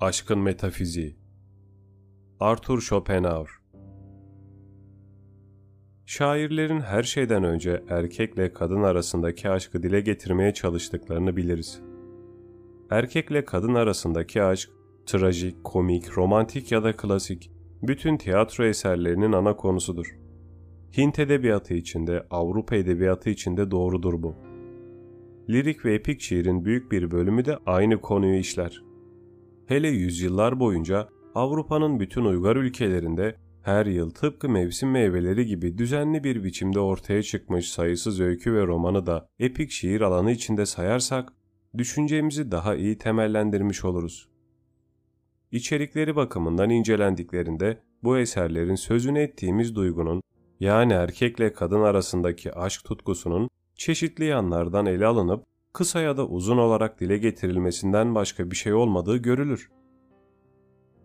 Aşkın Metafiziği Arthur Schopenhauer Şairlerin her şeyden önce erkekle kadın arasındaki aşkı dile getirmeye çalıştıklarını biliriz. Erkekle kadın arasındaki aşk, trajik, komik, romantik ya da klasik, bütün tiyatro eserlerinin ana konusudur. Hint edebiyatı içinde, Avrupa edebiyatı içinde doğrudur bu. Lirik ve epik şiirin büyük bir bölümü de aynı konuyu işler. Hele yüzyıllar boyunca Avrupa'nın bütün uygar ülkelerinde her yıl tıpkı mevsim meyveleri gibi düzenli bir biçimde ortaya çıkmış sayısız öykü ve romanı da epik şiir alanı içinde sayarsak, düşüncemizi daha iyi temellendirmiş oluruz. İçerikleri bakımından incelendiklerinde bu eserlerin sözünü ettiğimiz duygunun, yani erkekle kadın arasındaki aşk tutkusunun çeşitli yanlardan ele alınıp kısa ya da uzun olarak dile getirilmesinden başka bir şey olmadığı görülür.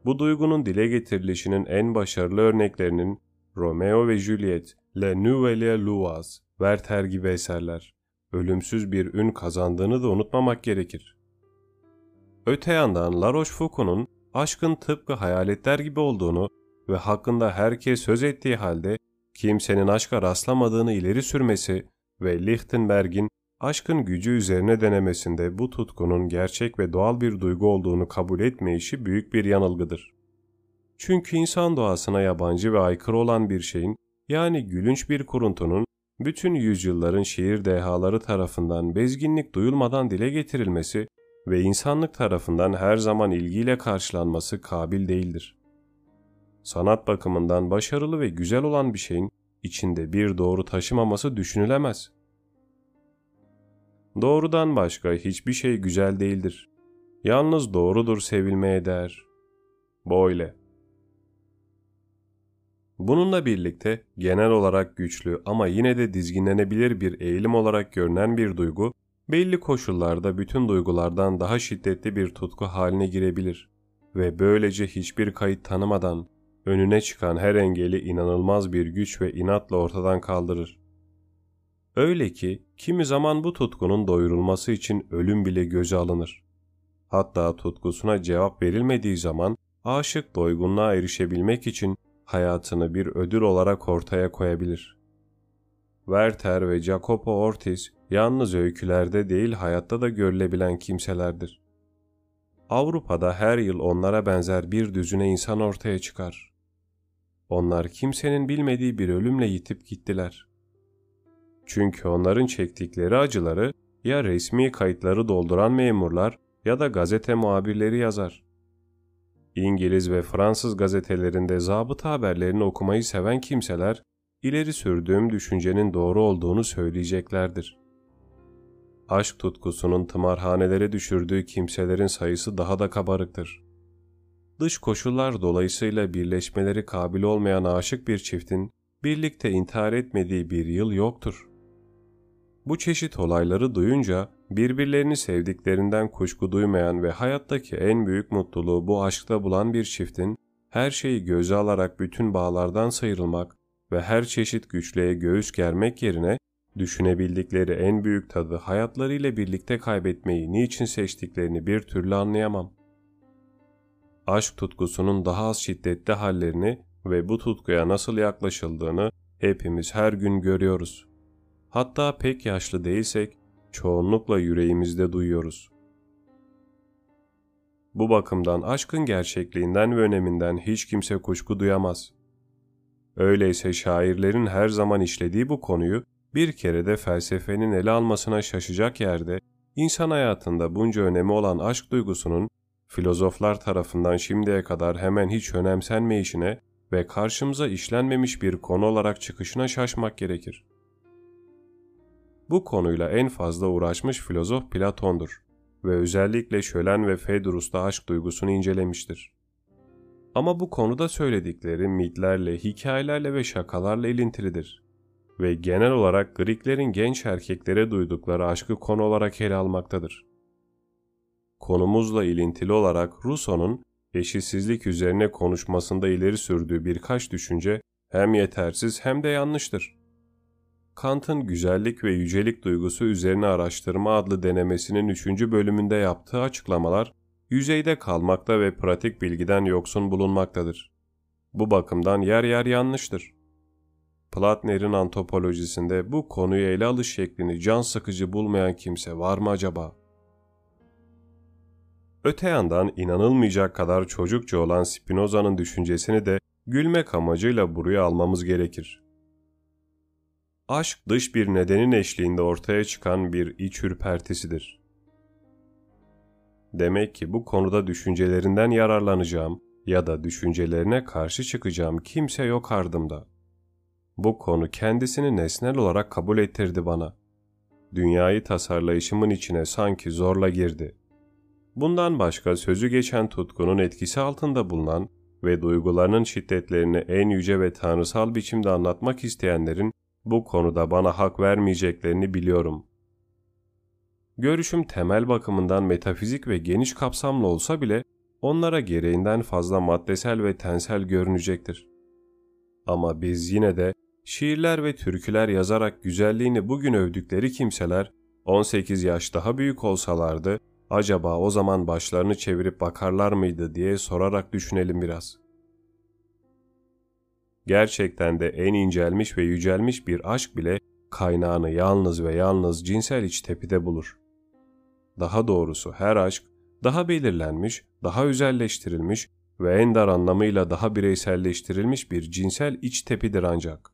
Bu duygunun dile getirilişinin en başarılı örneklerinin Romeo ve Juliet, Le Nouvelle Louise, Werther gibi eserler, ölümsüz bir ün kazandığını da unutmamak gerekir. Öte yandan La Rochefoucauld'un aşkın tıpkı hayaletler gibi olduğunu ve hakkında herkes söz ettiği halde kimsenin aşka rastlamadığını ileri sürmesi ve Lichtenberg'in aşkın gücü üzerine denemesinde bu tutkunun gerçek ve doğal bir duygu olduğunu kabul etmeyişi büyük bir yanılgıdır. Çünkü insan doğasına yabancı ve aykırı olan bir şeyin, yani gülünç bir kuruntunun, bütün yüzyılların şiir dehaları tarafından bezginlik duyulmadan dile getirilmesi ve insanlık tarafından her zaman ilgiyle karşılanması kabil değildir. Sanat bakımından başarılı ve güzel olan bir şeyin içinde bir doğru taşımaması düşünülemez. Doğrudan başka hiçbir şey güzel değildir. Yalnız doğrudur sevilmeye değer. Böyle. Bununla birlikte genel olarak güçlü ama yine de dizginlenebilir bir eğilim olarak görünen bir duygu, belli koşullarda bütün duygulardan daha şiddetli bir tutku haline girebilir ve böylece hiçbir kayıt tanımadan önüne çıkan her engeli inanılmaz bir güç ve inatla ortadan kaldırır. Öyle ki kimi zaman bu tutkunun doyurulması için ölüm bile göze alınır. Hatta tutkusuna cevap verilmediği zaman aşık doygunluğa erişebilmek için hayatını bir ödül olarak ortaya koyabilir. Werther ve Jacopo Ortiz yalnız öykülerde değil hayatta da görülebilen kimselerdir. Avrupa'da her yıl onlara benzer bir düzüne insan ortaya çıkar. Onlar kimsenin bilmediği bir ölümle yitip gittiler. Çünkü onların çektikleri acıları ya resmi kayıtları dolduran memurlar ya da gazete muhabirleri yazar. İngiliz ve Fransız gazetelerinde zabıta haberlerini okumayı seven kimseler, ileri sürdüğüm düşüncenin doğru olduğunu söyleyeceklerdir. Aşk tutkusunun tımarhanelere düşürdüğü kimselerin sayısı daha da kabarıktır. Dış koşullar dolayısıyla birleşmeleri kabil olmayan aşık bir çiftin birlikte intihar etmediği bir yıl yoktur. Bu çeşit olayları duyunca birbirlerini sevdiklerinden kuşku duymayan ve hayattaki en büyük mutluluğu bu aşkta bulan bir çiftin her şeyi göze alarak bütün bağlardan sıyrılmak ve her çeşit güçlüğe göğüs germek yerine düşünebildikleri en büyük tadı hayatlarıyla birlikte kaybetmeyi niçin seçtiklerini bir türlü anlayamam. Aşk tutkusunun daha az şiddetli hallerini ve bu tutkuya nasıl yaklaşıldığını hepimiz her gün görüyoruz. Hatta pek yaşlı değilsek çoğunlukla yüreğimizde duyuyoruz. Bu bakımdan aşkın gerçekliğinden ve öneminden hiç kimse kuşku duyamaz. Öyleyse şairlerin her zaman işlediği bu konuyu bir kere de felsefenin ele almasına şaşacak yerde insan hayatında bunca önemi olan aşk duygusunun filozoflar tarafından şimdiye kadar hemen hiç önemsenmeyişine ve karşımıza işlenmemiş bir konu olarak çıkışına şaşmak gerekir. Bu konuyla en fazla uğraşmış filozof Platon'dur ve özellikle Şölen ve Phaedrus'ta aşk duygusunu incelemiştir. Ama bu konuda söyledikleri mitlerle, hikayelerle ve şakalarla ilintilidir ve genel olarak Greklerin genç erkeklere duydukları aşkı konu olarak ele almaktadır. Konumuzla ilintili olarak Rousseau'nun eşitsizlik üzerine konuşmasında ileri sürdüğü birkaç düşünce hem yetersiz hem de yanlıştır. Kant'ın güzellik ve yücelik duygusu üzerine araştırma adlı denemesinin üçüncü bölümünde yaptığı açıklamalar yüzeyde kalmakta ve pratik bilgiden yoksun bulunmaktadır. Bu bakımdan yer yer yanlıştır. Platner'in antropolojisinde bu konuyu ele alış şeklini can sıkıcı bulmayan kimse var mı acaba? Öte yandan inanılmayacak kadar çocukça olan Spinoza'nın düşüncesini de gülmek amacıyla buraya almamız gerekir. Aşk dış bir nedenin eşliğinde ortaya çıkan bir iç ürpertisidir. Demek ki bu konuda düşüncelerinden yararlanacağım ya da düşüncelerine karşı çıkacağım kimse yok ardımda. Bu konu kendisini nesnel olarak kabul ettirdi bana. Dünyayı tasarlayışımın içine sanki zorla girdi. Bundan başka sözü geçen tutkunun etkisi altında bulunan ve duygularının şiddetlerini en yüce ve tanrısal biçimde anlatmak isteyenlerin bu konuda bana hak vermeyeceklerini biliyorum. Görüşüm temel bakımından metafizik ve geniş kapsamlı olsa bile onlara gereğinden fazla maddesel ve tensel görünecektir. Ama biz yine de şiirler ve türküler yazarak güzelliğini bugün övdükleri kimseler 18 yaş daha büyük olsalardı acaba o zaman başlarını çevirip bakarlar mıydı diye sorarak düşünelim biraz. Gerçekten de en incelmiş ve yücelmiş bir aşk bile kaynağını yalnız ve yalnız cinsel iç tepide bulur. Daha doğrusu her aşk daha belirlenmiş, daha özelleştirilmiş ve en dar anlamıyla daha bireyselleştirilmiş bir cinsel iç tepidir ancak.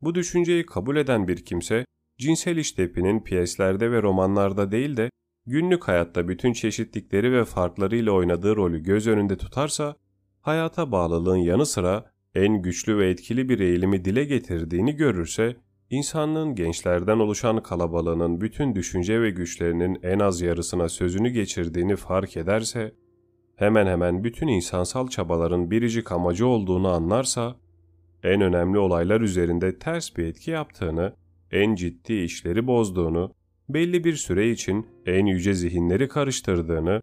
Bu düşünceyi kabul eden bir kimse, cinsel iç tepinin piyeslerde ve romanlarda değil de günlük hayatta bütün çeşitlikleri ve farklarıyla oynadığı rolü göz önünde tutarsa, hayata bağlılığın yanı sıra en güçlü ve etkili bir eğilimi dile getirdiğini görürse, insanlığın gençlerden oluşan kalabalığının bütün düşünce ve güçlerinin en az yarısına sözünü geçirdiğini fark ederse, hemen hemen bütün insansal çabaların biricik amacı olduğunu anlarsa, en önemli olaylar üzerinde ters bir etki yaptığını, en ciddi işleri bozduğunu, belli bir süre için en yüce zihinleri karıştırdığını,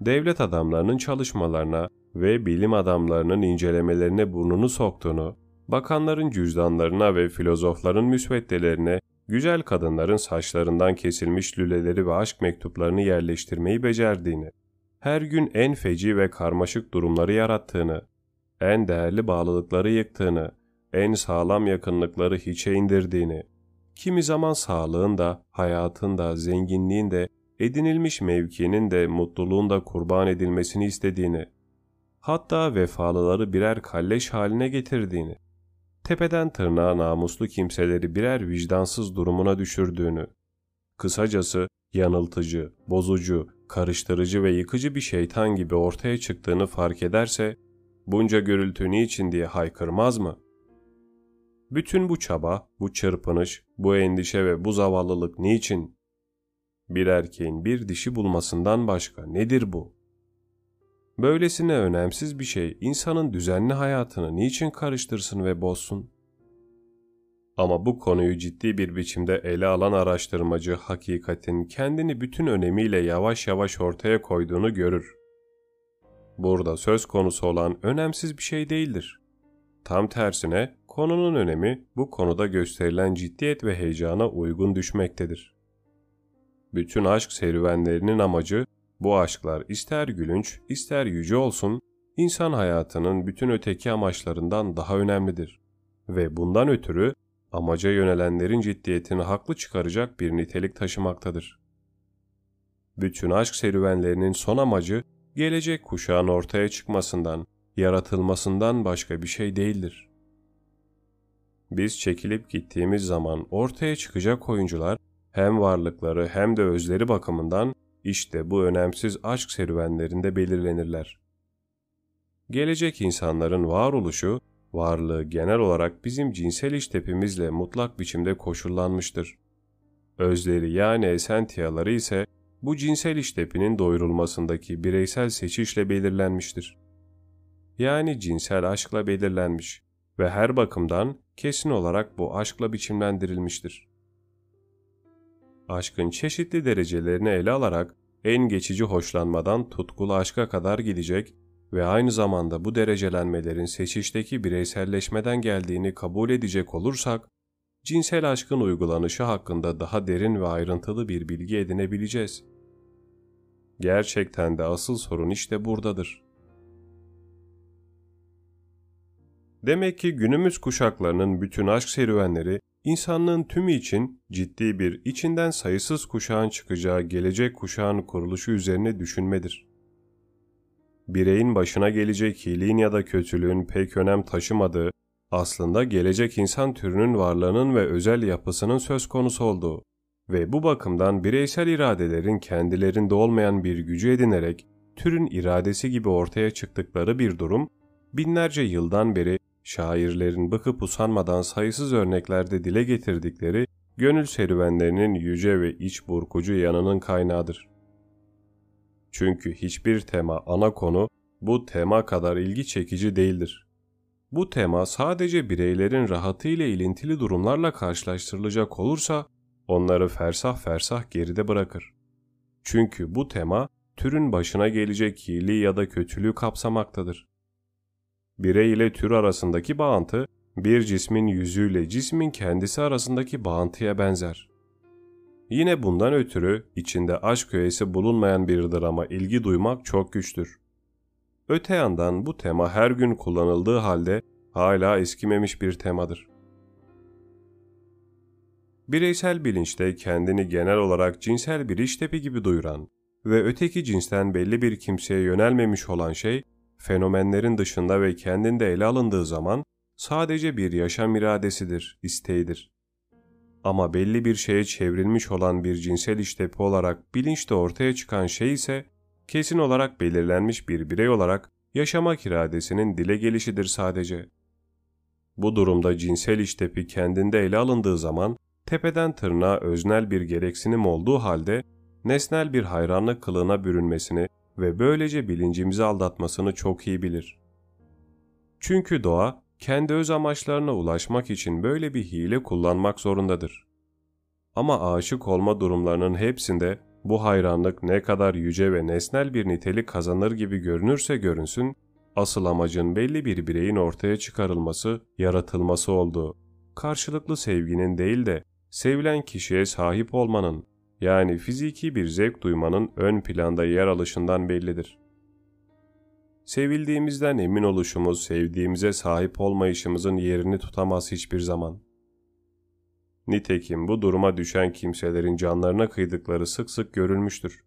devlet adamlarının çalışmalarına ve bilim adamlarının incelemelerine burnunu soktuğunu, bakanların cüzdanlarına ve filozofların müsveddelerine güzel kadınların saçlarından kesilmiş lüleleri ve aşk mektuplarını yerleştirmeyi becerdiğini, her gün en feci ve karmaşık durumları yarattığını, en değerli bağlılıkları yıktığını, en sağlam yakınlıkları hiçe indirdiğini, kimi zaman sağlığın da, hayatın da, zenginliğin de, edinilmiş mevkinin de, mutluluğun da kurban edilmesini istediğini, hatta vefalıları birer kalleş haline getirdiğini, tepeden tırnağa namuslu kimseleri birer vicdansız durumuna düşürdüğünü, kısacası yanıltıcı, bozucu, karıştırıcı ve yıkıcı bir şeytan gibi ortaya çıktığını fark ederse, bunca gürültü niçin diye haykırmaz mı? Bütün bu çaba, bu çırpınış, bu endişe ve bu zavallılık niçin? Bir erkeğin bir dişi bulmasından başka nedir bu? Böylesine önemsiz bir şey insanın düzenli hayatını niçin karıştırsın ve bozsun? Ama bu konuyu ciddi bir biçimde ele alan araştırmacı hakikatin kendini bütün önemiyle yavaş yavaş ortaya koyduğunu görür. Burada söz konusu olan önemsiz bir şey değildir. Tam tersine konunun önemi bu konuda gösterilen ciddiyet ve heyecana uygun düşmektedir. Bütün aşk serüvenlerinin amacı bu aşklar ister gülünç, ister yüce olsun, insan hayatının bütün öteki amaçlarından daha önemlidir. Ve bundan ötürü amaca yönelenlerin ciddiyetini haklı çıkaracak bir nitelik taşımaktadır. Bütün aşk serüvenlerinin son amacı gelecek kuşağın ortaya çıkmasından, yaratılmasından başka bir şey değildir. Biz çekilip gittiğimiz zaman ortaya çıkacak oyuncular hem varlıkları hem de özleri bakımından işte bu önemsiz aşk serüvenlerinde belirlenirler. Gelecek insanların varoluşu, varlığı genel olarak bizim cinsel iştepimizle mutlak biçimde koşullanmıştır. Özleri yani esentiyaları ise bu cinsel iştepinin doyurulmasındaki bireysel seçişle belirlenmiştir. Yani cinsel aşkla belirlenmiş ve her bakımdan kesin olarak bu aşkla biçimlendirilmiştir aşkın çeşitli derecelerini ele alarak en geçici hoşlanmadan tutkulu aşka kadar gidecek ve aynı zamanda bu derecelenmelerin seçişteki bireyselleşmeden geldiğini kabul edecek olursak, cinsel aşkın uygulanışı hakkında daha derin ve ayrıntılı bir bilgi edinebileceğiz. Gerçekten de asıl sorun işte buradadır. Demek ki günümüz kuşaklarının bütün aşk serüvenleri insanlığın tümü için ciddi bir içinden sayısız kuşağın çıkacağı gelecek kuşağın kuruluşu üzerine düşünmedir. Bireyin başına gelecek iyiliğin ya da kötülüğün pek önem taşımadığı, aslında gelecek insan türünün varlığının ve özel yapısının söz konusu olduğu ve bu bakımdan bireysel iradelerin kendilerinde olmayan bir gücü edinerek türün iradesi gibi ortaya çıktıkları bir durum, binlerce yıldan beri şairlerin bıkıp usanmadan sayısız örneklerde dile getirdikleri gönül serüvenlerinin yüce ve iç burkucu yanının kaynağıdır. Çünkü hiçbir tema ana konu bu tema kadar ilgi çekici değildir. Bu tema sadece bireylerin rahatı ile ilintili durumlarla karşılaştırılacak olursa onları fersah fersah geride bırakır. Çünkü bu tema türün başına gelecek iyiliği ya da kötülüğü kapsamaktadır. Birey ile tür arasındaki bağıntı, bir cismin yüzüyle cismin kendisi arasındaki bağıntıya benzer. Yine bundan ötürü içinde aşk öğesi bulunmayan bir drama ilgi duymak çok güçtür. Öte yandan bu tema her gün kullanıldığı halde hala eskimemiş bir temadır. Bireysel bilinçte kendini genel olarak cinsel bir iştepi gibi duyuran ve öteki cinsten belli bir kimseye yönelmemiş olan şey, fenomenlerin dışında ve kendinde ele alındığı zaman sadece bir yaşam iradesidir, isteğidir. Ama belli bir şeye çevrilmiş olan bir cinsel iştepi olarak bilinçte ortaya çıkan şey ise kesin olarak belirlenmiş bir birey olarak yaşamak iradesinin dile gelişidir sadece. Bu durumda cinsel iştepi kendinde ele alındığı zaman tepeden tırnağa öznel bir gereksinim olduğu halde nesnel bir hayranlık kılığına bürünmesini ve böylece bilincimizi aldatmasını çok iyi bilir. Çünkü doğa kendi öz amaçlarına ulaşmak için böyle bir hile kullanmak zorundadır. Ama aşık olma durumlarının hepsinde bu hayranlık ne kadar yüce ve nesnel bir nitelik kazanır gibi görünürse görünsün, asıl amacın belli bir bireyin ortaya çıkarılması, yaratılması olduğu, karşılıklı sevginin değil de sevilen kişiye sahip olmanın, yani fiziki bir zevk duymanın ön planda yer alışından bellidir. Sevildiğimizden emin oluşumuz sevdiğimize sahip olmayışımızın yerini tutamaz hiçbir zaman. Nitekim bu duruma düşen kimselerin canlarına kıydıkları sık sık görülmüştür.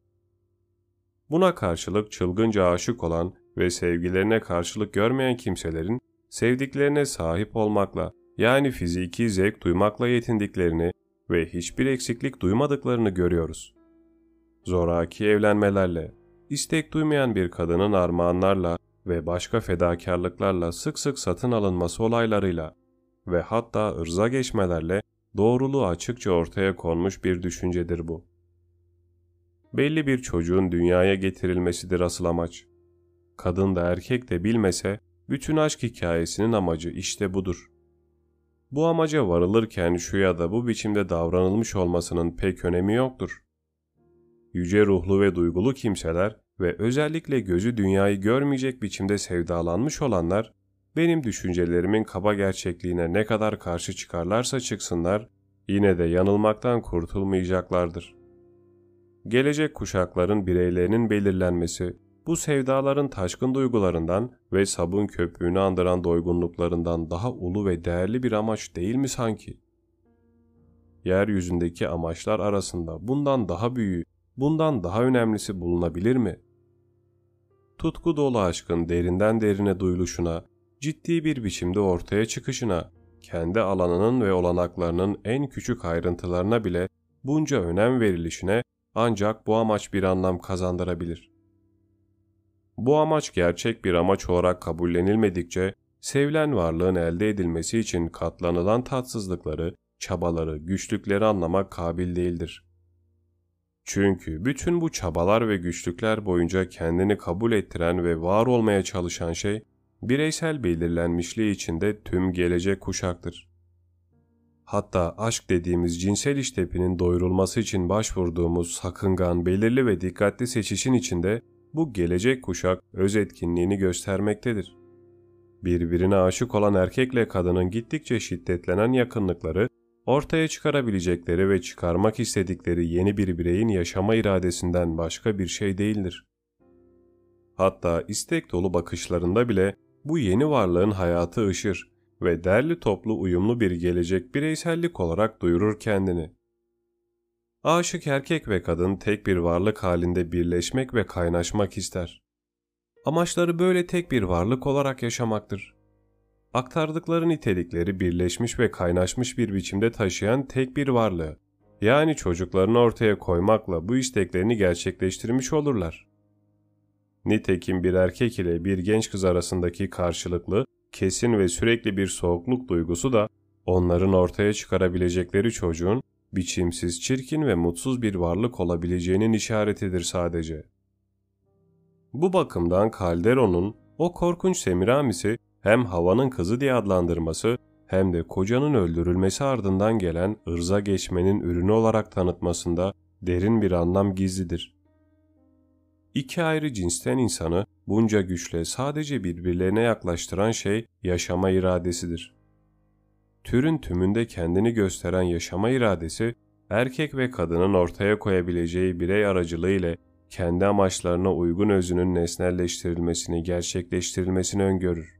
Buna karşılık çılgınca aşık olan ve sevgilerine karşılık görmeyen kimselerin sevdiklerine sahip olmakla yani fiziki zevk duymakla yetindiklerini ve hiçbir eksiklik duymadıklarını görüyoruz. Zoraki evlenmelerle, istek duymayan bir kadının armağanlarla ve başka fedakarlıklarla sık sık satın alınması olaylarıyla ve hatta ırza geçmelerle doğruluğu açıkça ortaya konmuş bir düşüncedir bu. Belli bir çocuğun dünyaya getirilmesidir asıl amaç. Kadın da erkek de bilmese bütün aşk hikayesinin amacı işte budur. Bu amaca varılırken şu ya da bu biçimde davranılmış olmasının pek önemi yoktur. Yüce ruhlu ve duygulu kimseler ve özellikle gözü dünyayı görmeyecek biçimde sevdalanmış olanlar, benim düşüncelerimin kaba gerçekliğine ne kadar karşı çıkarlarsa çıksınlar, yine de yanılmaktan kurtulmayacaklardır. Gelecek kuşakların bireylerinin belirlenmesi, bu sevdaların taşkın duygularından ve sabun köpüğünü andıran doygunluklarından daha ulu ve değerli bir amaç değil mi sanki? Yeryüzündeki amaçlar arasında bundan daha büyüğü, bundan daha önemlisi bulunabilir mi? Tutku dolu aşkın derinden derine duyuluşuna, ciddi bir biçimde ortaya çıkışına, kendi alanının ve olanaklarının en küçük ayrıntılarına bile bunca önem verilişine ancak bu amaç bir anlam kazandırabilir. Bu amaç gerçek bir amaç olarak kabullenilmedikçe, sevilen varlığın elde edilmesi için katlanılan tatsızlıkları, çabaları, güçlükleri anlamak kabil değildir. Çünkü bütün bu çabalar ve güçlükler boyunca kendini kabul ettiren ve var olmaya çalışan şey, bireysel belirlenmişliği içinde tüm gelecek kuşaktır. Hatta aşk dediğimiz cinsel iştepinin doyurulması için başvurduğumuz sakıngan, belirli ve dikkatli seçişin içinde bu gelecek kuşak öz etkinliğini göstermektedir. Birbirine aşık olan erkekle kadının gittikçe şiddetlenen yakınlıkları ortaya çıkarabilecekleri ve çıkarmak istedikleri yeni bir bireyin yaşama iradesinden başka bir şey değildir. Hatta istek dolu bakışlarında bile bu yeni varlığın hayatı ışır ve derli toplu uyumlu bir gelecek bireysellik olarak duyurur kendini. Aşık erkek ve kadın tek bir varlık halinde birleşmek ve kaynaşmak ister. Amaçları böyle tek bir varlık olarak yaşamaktır. Aktardıkları nitelikleri birleşmiş ve kaynaşmış bir biçimde taşıyan tek bir varlığı, yani çocuklarını ortaya koymakla bu isteklerini gerçekleştirmiş olurlar. Nitekim bir erkek ile bir genç kız arasındaki karşılıklı, kesin ve sürekli bir soğukluk duygusu da onların ortaya çıkarabilecekleri çocuğun biçimsiz, çirkin ve mutsuz bir varlık olabileceğinin işaretidir sadece. Bu bakımdan Calderon'un o korkunç Semiramis'i hem havanın kızı diye adlandırması hem de kocanın öldürülmesi ardından gelen ırza geçmenin ürünü olarak tanıtmasında derin bir anlam gizlidir. İki ayrı cinsten insanı bunca güçle sadece birbirlerine yaklaştıran şey yaşama iradesidir. Türün tümünde kendini gösteren yaşama iradesi, erkek ve kadının ortaya koyabileceği birey aracılığıyla kendi amaçlarına uygun özünün nesnelleştirilmesini, gerçekleştirilmesini öngörür.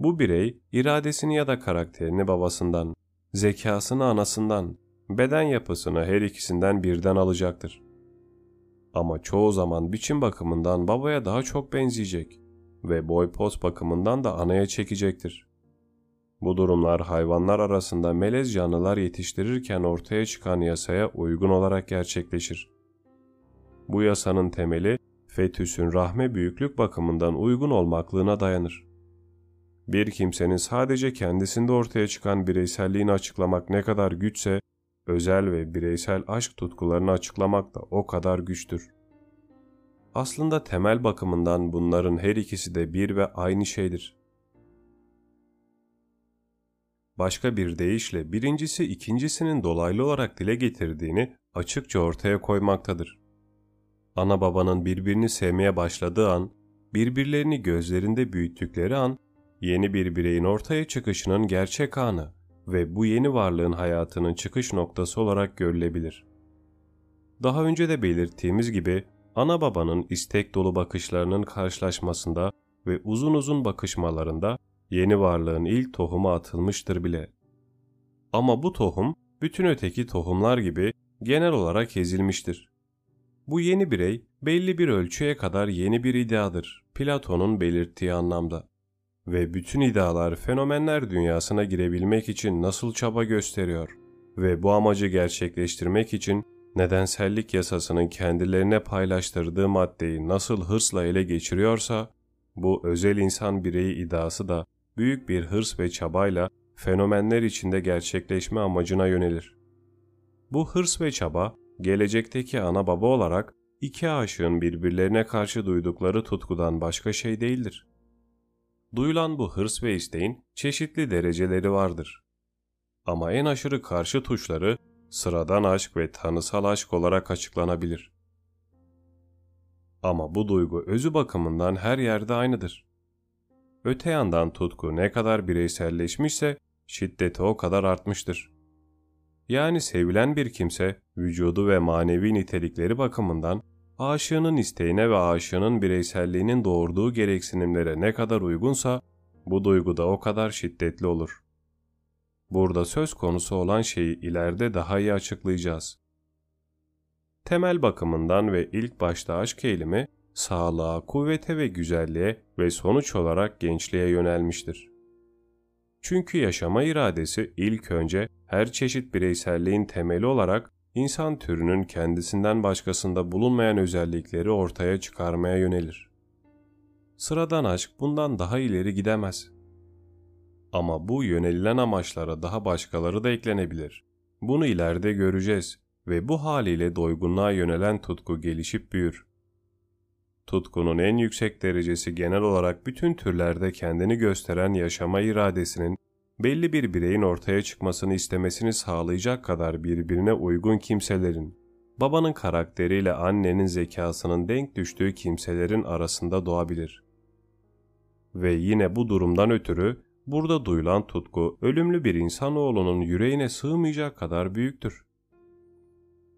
Bu birey, iradesini ya da karakterini babasından, zekasını anasından, beden yapısını her ikisinden birden alacaktır. Ama çoğu zaman biçim bakımından babaya daha çok benzeyecek ve boy poz bakımından da anaya çekecektir. Bu durumlar hayvanlar arasında melez canlılar yetiştirirken ortaya çıkan yasaya uygun olarak gerçekleşir. Bu yasanın temeli fetüsün rahme büyüklük bakımından uygun olmaklığına dayanır. Bir kimsenin sadece kendisinde ortaya çıkan bireyselliğini açıklamak ne kadar güçse, özel ve bireysel aşk tutkularını açıklamak da o kadar güçtür. Aslında temel bakımından bunların her ikisi de bir ve aynı şeydir. Başka bir deyişle birincisi ikincisinin dolaylı olarak dile getirdiğini açıkça ortaya koymaktadır. Ana babanın birbirini sevmeye başladığı an, birbirlerini gözlerinde büyüttükleri an, yeni bir bireyin ortaya çıkışının gerçek anı ve bu yeni varlığın hayatının çıkış noktası olarak görülebilir. Daha önce de belirttiğimiz gibi ana babanın istek dolu bakışlarının karşılaşmasında ve uzun uzun bakışmalarında yeni varlığın ilk tohumu atılmıştır bile. Ama bu tohum bütün öteki tohumlar gibi genel olarak ezilmiştir. Bu yeni birey belli bir ölçüye kadar yeni bir ideadır Platon'un belirttiği anlamda. Ve bütün idealar fenomenler dünyasına girebilmek için nasıl çaba gösteriyor ve bu amacı gerçekleştirmek için nedensellik yasasının kendilerine paylaştırdığı maddeyi nasıl hırsla ele geçiriyorsa, bu özel insan bireyi iddiası da büyük bir hırs ve çabayla fenomenler içinde gerçekleşme amacına yönelir. Bu hırs ve çaba, gelecekteki ana baba olarak iki aşığın birbirlerine karşı duydukları tutkudan başka şey değildir. Duyulan bu hırs ve isteğin çeşitli dereceleri vardır. Ama en aşırı karşı tuşları sıradan aşk ve tanısal aşk olarak açıklanabilir. Ama bu duygu özü bakımından her yerde aynıdır. Öte yandan tutku ne kadar bireyselleşmişse şiddeti o kadar artmıştır. Yani sevilen bir kimse vücudu ve manevi nitelikleri bakımından aşığının isteğine ve aşığının bireyselliğinin doğurduğu gereksinimlere ne kadar uygunsa bu duygu da o kadar şiddetli olur. Burada söz konusu olan şeyi ileride daha iyi açıklayacağız. Temel bakımından ve ilk başta aşk eğilimi sağlığa, kuvvete ve güzelliğe ve sonuç olarak gençliğe yönelmiştir. Çünkü yaşama iradesi ilk önce her çeşit bireyselliğin temeli olarak insan türünün kendisinden başkasında bulunmayan özellikleri ortaya çıkarmaya yönelir. Sıradan aşk bundan daha ileri gidemez. Ama bu yönelilen amaçlara daha başkaları da eklenebilir. Bunu ileride göreceğiz ve bu haliyle doygunluğa yönelen tutku gelişip büyür. Tutkunun en yüksek derecesi genel olarak bütün türlerde kendini gösteren yaşama iradesinin belli bir bireyin ortaya çıkmasını istemesini sağlayacak kadar birbirine uygun kimselerin, babanın karakteriyle annenin zekasının denk düştüğü kimselerin arasında doğabilir. Ve yine bu durumdan ötürü burada duyulan tutku ölümlü bir insanoğlunun yüreğine sığmayacak kadar büyüktür.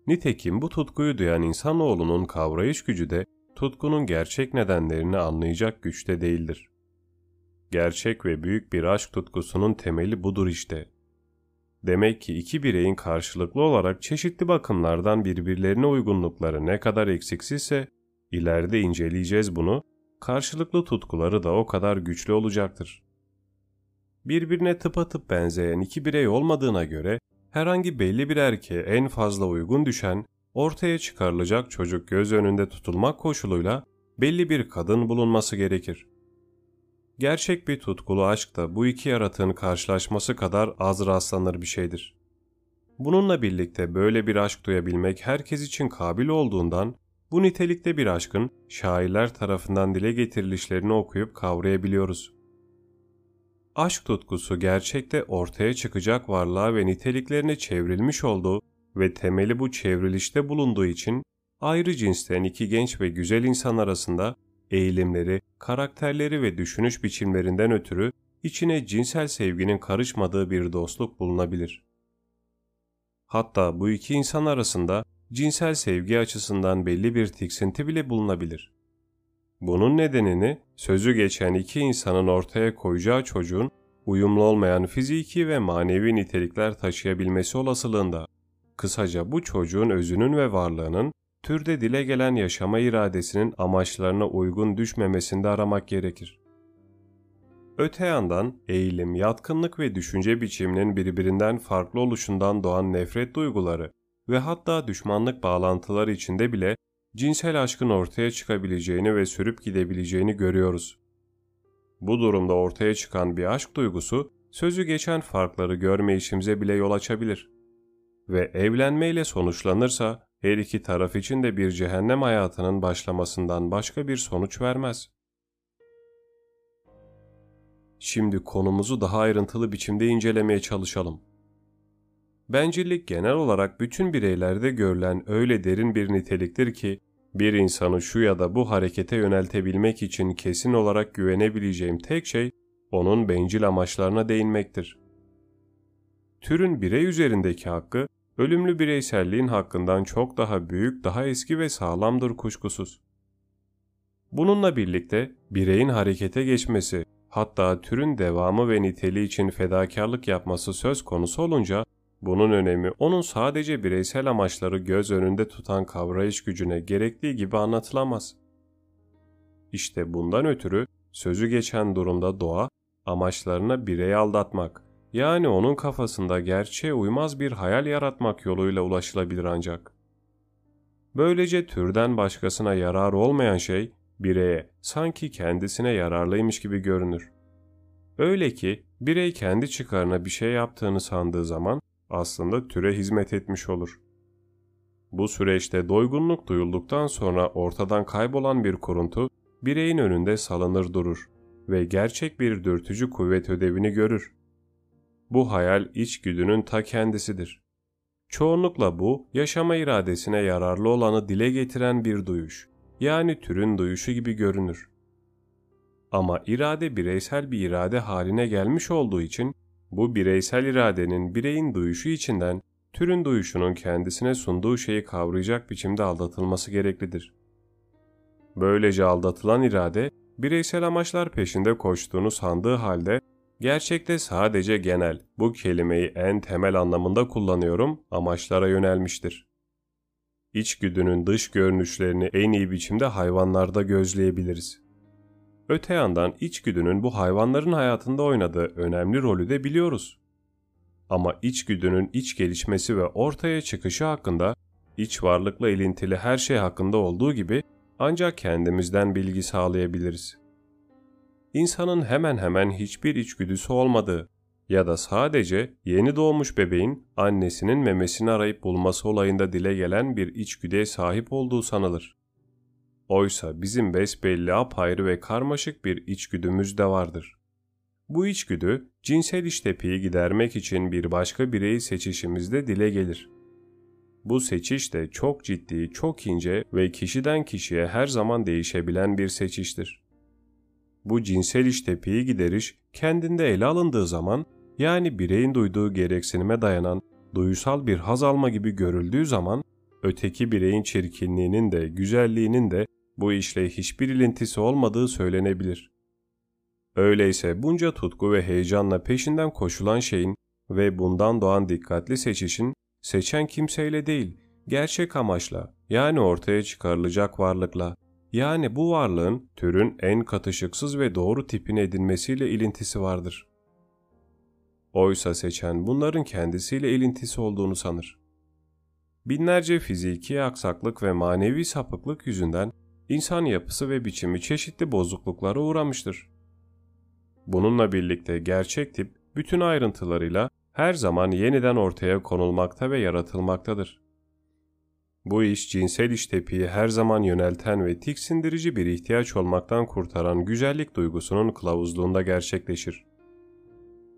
Nitekim bu tutkuyu duyan insanoğlunun kavrayış gücü de tutkunun gerçek nedenlerini anlayacak güçte değildir. Gerçek ve büyük bir aşk tutkusunun temeli budur işte. Demek ki iki bireyin karşılıklı olarak çeşitli bakımlardan birbirlerine uygunlukları ne kadar eksiksizse, ileride inceleyeceğiz bunu, karşılıklı tutkuları da o kadar güçlü olacaktır. Birbirine tıpatıp benzeyen iki birey olmadığına göre, herhangi belli bir erkeğe en fazla uygun düşen, ortaya çıkarılacak çocuk göz önünde tutulmak koşuluyla belli bir kadın bulunması gerekir. Gerçek bir tutkulu aşk da bu iki yaratığın karşılaşması kadar az rastlanır bir şeydir. Bununla birlikte böyle bir aşk duyabilmek herkes için kabil olduğundan bu nitelikte bir aşkın şairler tarafından dile getirilişlerini okuyup kavrayabiliyoruz. Aşk tutkusu gerçekte ortaya çıkacak varlığa ve niteliklerine çevrilmiş olduğu ve temeli bu çevrilişte bulunduğu için ayrı cinsten iki genç ve güzel insan arasında eğilimleri, karakterleri ve düşünüş biçimlerinden ötürü içine cinsel sevginin karışmadığı bir dostluk bulunabilir. Hatta bu iki insan arasında cinsel sevgi açısından belli bir tiksinti bile bulunabilir. Bunun nedenini sözü geçen iki insanın ortaya koyacağı çocuğun uyumlu olmayan fiziki ve manevi nitelikler taşıyabilmesi olasılığında, kısaca bu çocuğun özünün ve varlığının türde dile gelen yaşama iradesinin amaçlarına uygun düşmemesinde aramak gerekir. Öte yandan eğilim, yatkınlık ve düşünce biçiminin birbirinden farklı oluşundan doğan nefret duyguları ve hatta düşmanlık bağlantıları içinde bile cinsel aşkın ortaya çıkabileceğini ve sürüp gidebileceğini görüyoruz. Bu durumda ortaya çıkan bir aşk duygusu sözü geçen farkları görmeyişimize bile yol açabilir. Ve evlenmeyle sonuçlanırsa her iki taraf için de bir cehennem hayatının başlamasından başka bir sonuç vermez. Şimdi konumuzu daha ayrıntılı biçimde incelemeye çalışalım. Bencillik genel olarak bütün bireylerde görülen öyle derin bir niteliktir ki, bir insanı şu ya da bu harekete yöneltebilmek için kesin olarak güvenebileceğim tek şey, onun bencil amaçlarına değinmektir. Türün birey üzerindeki hakkı, ölümlü bireyselliğin hakkından çok daha büyük, daha eski ve sağlamdır kuşkusuz. Bununla birlikte bireyin harekete geçmesi, hatta türün devamı ve niteliği için fedakarlık yapması söz konusu olunca, bunun önemi onun sadece bireysel amaçları göz önünde tutan kavrayış gücüne gerektiği gibi anlatılamaz. İşte bundan ötürü sözü geçen durumda doğa, amaçlarına bireyi aldatmak, yani onun kafasında gerçeğe uymaz bir hayal yaratmak yoluyla ulaşılabilir ancak. Böylece türden başkasına yarar olmayan şey bireye sanki kendisine yararlıymış gibi görünür. Öyle ki birey kendi çıkarına bir şey yaptığını sandığı zaman aslında türe hizmet etmiş olur. Bu süreçte doygunluk duyulduktan sonra ortadan kaybolan bir kuruntu bireyin önünde salınır durur ve gerçek bir dürtücü kuvvet ödevini görür. Bu hayal içgüdünün ta kendisidir. Çoğunlukla bu, yaşama iradesine yararlı olanı dile getiren bir duyuş, yani türün duyuşu gibi görünür. Ama irade bireysel bir irade haline gelmiş olduğu için, bu bireysel iradenin bireyin duyuşu içinden, türün duyuşunun kendisine sunduğu şeyi kavrayacak biçimde aldatılması gereklidir. Böylece aldatılan irade, bireysel amaçlar peşinde koştuğunu sandığı halde Gerçekte sadece genel, bu kelimeyi en temel anlamında kullanıyorum, amaçlara yönelmiştir. İçgüdünün dış görünüşlerini en iyi biçimde hayvanlarda gözleyebiliriz. Öte yandan içgüdünün bu hayvanların hayatında oynadığı önemli rolü de biliyoruz. Ama içgüdünün iç gelişmesi ve ortaya çıkışı hakkında, iç varlıkla ilintili her şey hakkında olduğu gibi ancak kendimizden bilgi sağlayabiliriz insanın hemen hemen hiçbir içgüdüsü olmadığı ya da sadece yeni doğmuş bebeğin annesinin memesini arayıp bulması olayında dile gelen bir içgüdüye sahip olduğu sanılır. Oysa bizim besbelli apayrı ve karmaşık bir içgüdümüz de vardır. Bu içgüdü cinsel iştepiyi gidermek için bir başka bireyi seçişimizde dile gelir. Bu seçiş de çok ciddi, çok ince ve kişiden kişiye her zaman değişebilen bir seçiştir. Bu cinsel iştepiyi gideriş kendinde ele alındığı zaman yani bireyin duyduğu gereksinime dayanan duysal bir haz alma gibi görüldüğü zaman öteki bireyin çirkinliğinin de güzelliğinin de bu işle hiçbir ilintisi olmadığı söylenebilir. Öyleyse bunca tutku ve heyecanla peşinden koşulan şeyin ve bundan doğan dikkatli seçişin seçen kimseyle değil, gerçek amaçla yani ortaya çıkarılacak varlıkla yani bu varlığın türün en katışıksız ve doğru tipine edinmesiyle ilintisi vardır. Oysa seçen bunların kendisiyle ilintisi olduğunu sanır. Binlerce fiziki aksaklık ve manevi sapıklık yüzünden insan yapısı ve biçimi çeşitli bozukluklara uğramıştır. Bununla birlikte gerçek tip bütün ayrıntılarıyla her zaman yeniden ortaya konulmakta ve yaratılmaktadır. Bu iş cinsel iştepiyi her zaman yönelten ve tiksindirici bir ihtiyaç olmaktan kurtaran güzellik duygusunun kılavuzluğunda gerçekleşir.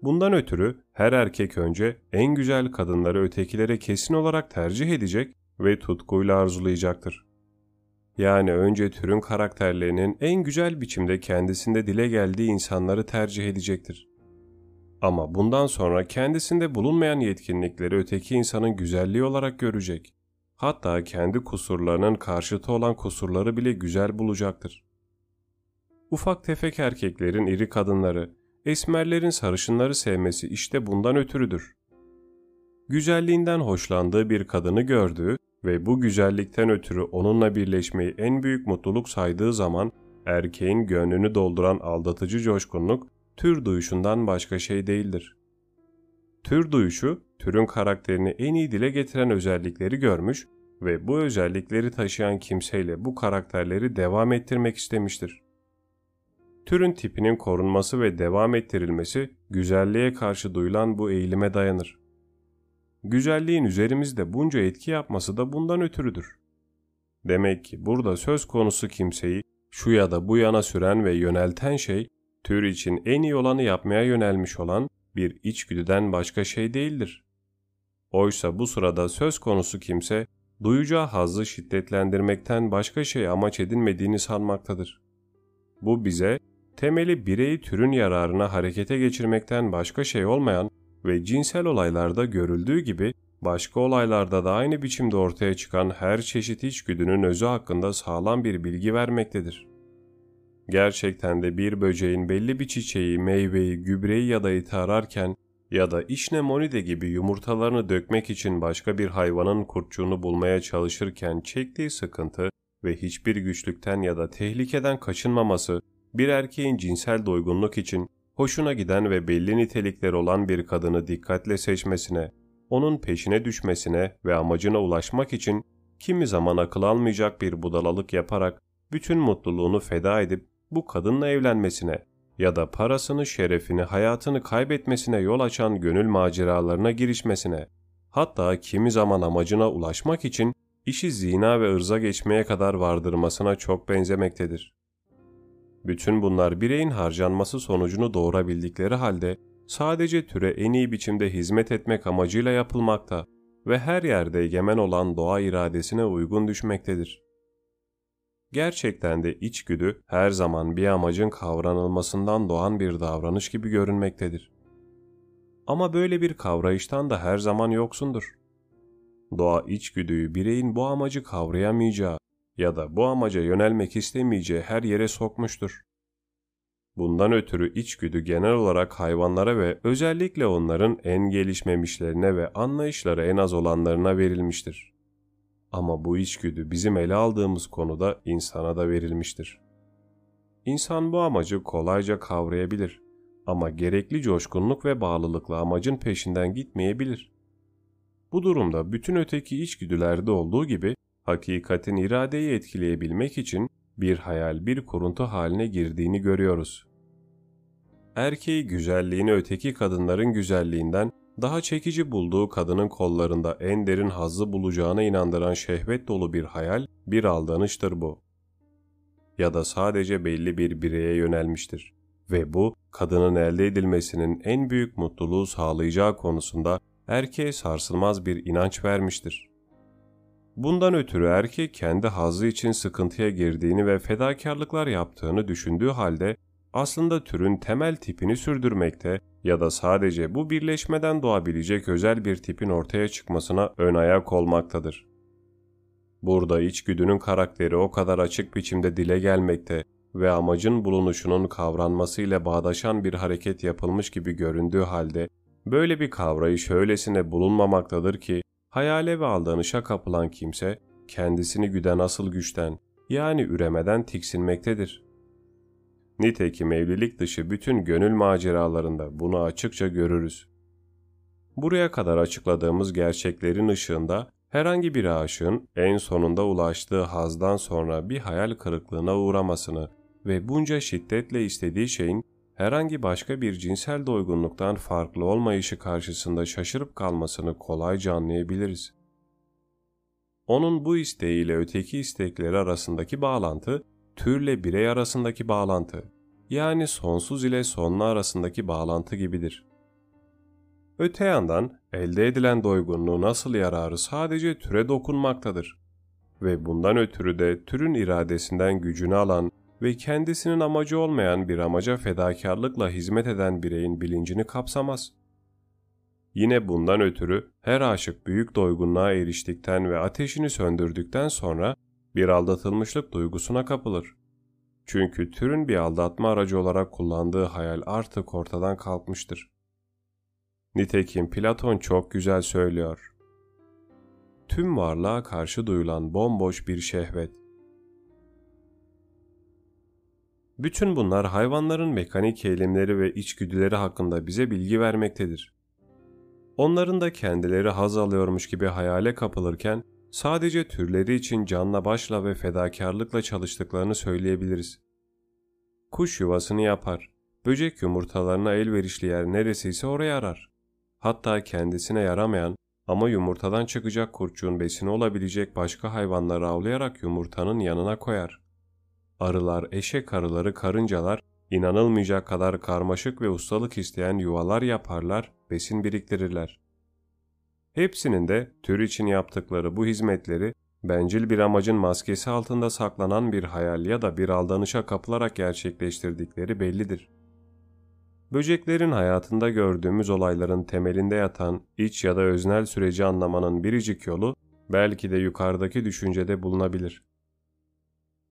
Bundan ötürü her erkek önce en güzel kadınları ötekilere kesin olarak tercih edecek ve tutkuyla arzulayacaktır. Yani önce türün karakterlerinin en güzel biçimde kendisinde dile geldiği insanları tercih edecektir. Ama bundan sonra kendisinde bulunmayan yetkinlikleri öteki insanın güzelliği olarak görecek. Hatta kendi kusurlarının karşıtı olan kusurları bile güzel bulacaktır. Ufak tefek erkeklerin iri kadınları, esmerlerin sarışınları sevmesi işte bundan ötürüdür. Güzelliğinden hoşlandığı bir kadını gördüğü ve bu güzellikten ötürü onunla birleşmeyi en büyük mutluluk saydığı zaman erkeğin gönlünü dolduran aldatıcı coşkunluk tür duyuşundan başka şey değildir. Tür duyuşu, türün karakterini en iyi dile getiren özellikleri görmüş ve bu özellikleri taşıyan kimseyle bu karakterleri devam ettirmek istemiştir. Türün tipinin korunması ve devam ettirilmesi güzelliğe karşı duyulan bu eğilime dayanır. Güzelliğin üzerimizde bunca etki yapması da bundan ötürüdür. Demek ki burada söz konusu kimseyi şu ya da bu yana süren ve yönelten şey, tür için en iyi olanı yapmaya yönelmiş olan bir içgüdüden başka şey değildir. Oysa bu sırada söz konusu kimse, duyacağı hazzı şiddetlendirmekten başka şey amaç edinmediğini sanmaktadır. Bu bize, temeli bireyi türün yararına harekete geçirmekten başka şey olmayan ve cinsel olaylarda görüldüğü gibi başka olaylarda da aynı biçimde ortaya çıkan her çeşit içgüdünün özü hakkında sağlam bir bilgi vermektedir. Gerçekten de bir böceğin belli bir çiçeği, meyveyi, gübreyi ya da iti ararken ya da işnemonide gibi yumurtalarını dökmek için başka bir hayvanın kurtçuğunu bulmaya çalışırken çektiği sıkıntı ve hiçbir güçlükten ya da tehlikeden kaçınmaması bir erkeğin cinsel doygunluk için hoşuna giden ve belli nitelikleri olan bir kadını dikkatle seçmesine, onun peşine düşmesine ve amacına ulaşmak için kimi zaman akıl almayacak bir budalalık yaparak bütün mutluluğunu feda edip bu kadınla evlenmesine ya da parasını, şerefini, hayatını kaybetmesine yol açan gönül maceralarına girişmesine, hatta kimi zaman amacına ulaşmak için işi zina ve ırza geçmeye kadar vardırmasına çok benzemektedir. Bütün bunlar bireyin harcanması sonucunu doğurabildikleri halde sadece türe en iyi biçimde hizmet etmek amacıyla yapılmakta ve her yerde egemen olan doğa iradesine uygun düşmektedir. Gerçekten de içgüdü her zaman bir amacın kavranılmasından doğan bir davranış gibi görünmektedir. Ama böyle bir kavrayıştan da her zaman yoksundur. Doğa içgüdüyü bireyin bu amacı kavrayamayacağı ya da bu amaca yönelmek istemeyeceği her yere sokmuştur. Bundan ötürü içgüdü genel olarak hayvanlara ve özellikle onların en gelişmemişlerine ve anlayışları en az olanlarına verilmiştir. Ama bu içgüdü bizim ele aldığımız konuda insana da verilmiştir. İnsan bu amacı kolayca kavrayabilir ama gerekli coşkunluk ve bağlılıkla amacın peşinden gitmeyebilir. Bu durumda bütün öteki içgüdülerde olduğu gibi hakikatin iradeyi etkileyebilmek için bir hayal, bir kuruntu haline girdiğini görüyoruz. Erkeği güzelliğini öteki kadınların güzelliğinden daha çekici bulduğu kadının kollarında en derin hazzı bulacağına inandıran şehvet dolu bir hayal, bir aldanıştır bu. Ya da sadece belli bir bireye yönelmiştir. Ve bu, kadının elde edilmesinin en büyük mutluluğu sağlayacağı konusunda erkeğe sarsılmaz bir inanç vermiştir. Bundan ötürü erkek kendi hazzı için sıkıntıya girdiğini ve fedakarlıklar yaptığını düşündüğü halde aslında türün temel tipini sürdürmekte ya da sadece bu birleşmeden doğabilecek özel bir tipin ortaya çıkmasına ön ayak olmaktadır. Burada içgüdünün karakteri o kadar açık biçimde dile gelmekte ve amacın bulunuşunun kavranması ile bağdaşan bir hareket yapılmış gibi göründüğü halde böyle bir kavrayış öylesine bulunmamaktadır ki hayale ve aldanışa kapılan kimse kendisini güden asıl güçten yani üremeden tiksinmektedir. Nitekim evlilik dışı bütün gönül maceralarında bunu açıkça görürüz. Buraya kadar açıkladığımız gerçeklerin ışığında herhangi bir aşığın en sonunda ulaştığı hazdan sonra bir hayal kırıklığına uğramasını ve bunca şiddetle istediği şeyin herhangi başka bir cinsel doygunluktan farklı olmayışı karşısında şaşırıp kalmasını kolayca anlayabiliriz. Onun bu isteğiyle öteki istekleri arasındaki bağlantı, türle birey arasındaki bağlantı, yani sonsuz ile sonlu arasındaki bağlantı gibidir. Öte yandan elde edilen doygunluğun asıl yararı sadece türe dokunmaktadır. Ve bundan ötürü de türün iradesinden gücünü alan ve kendisinin amacı olmayan bir amaca fedakarlıkla hizmet eden bireyin bilincini kapsamaz. Yine bundan ötürü her aşık büyük doygunluğa eriştikten ve ateşini söndürdükten sonra bir aldatılmışlık duygusuna kapılır. Çünkü türün bir aldatma aracı olarak kullandığı hayal artık ortadan kalkmıştır. Nitekim Platon çok güzel söylüyor. Tüm varlığa karşı duyulan bomboş bir şehvet. Bütün bunlar hayvanların mekanik eğilimleri ve içgüdüleri hakkında bize bilgi vermektedir. Onların da kendileri haz alıyormuş gibi hayale kapılırken sadece türleri için canla başla ve fedakarlıkla çalıştıklarını söyleyebiliriz. Kuş yuvasını yapar, böcek yumurtalarına elverişli yer neresiyse oraya arar. Hatta kendisine yaramayan ama yumurtadan çıkacak kurtçuğun besini olabilecek başka hayvanları avlayarak yumurtanın yanına koyar. Arılar, eşek arıları, karıncalar inanılmayacak kadar karmaşık ve ustalık isteyen yuvalar yaparlar, besin biriktirirler. Hepsinin de tür için yaptıkları bu hizmetleri bencil bir amacın maskesi altında saklanan bir hayal ya da bir aldanışa kapılarak gerçekleştirdikleri bellidir. Böceklerin hayatında gördüğümüz olayların temelinde yatan iç ya da öznel süreci anlamanın biricik yolu belki de yukarıdaki düşüncede bulunabilir.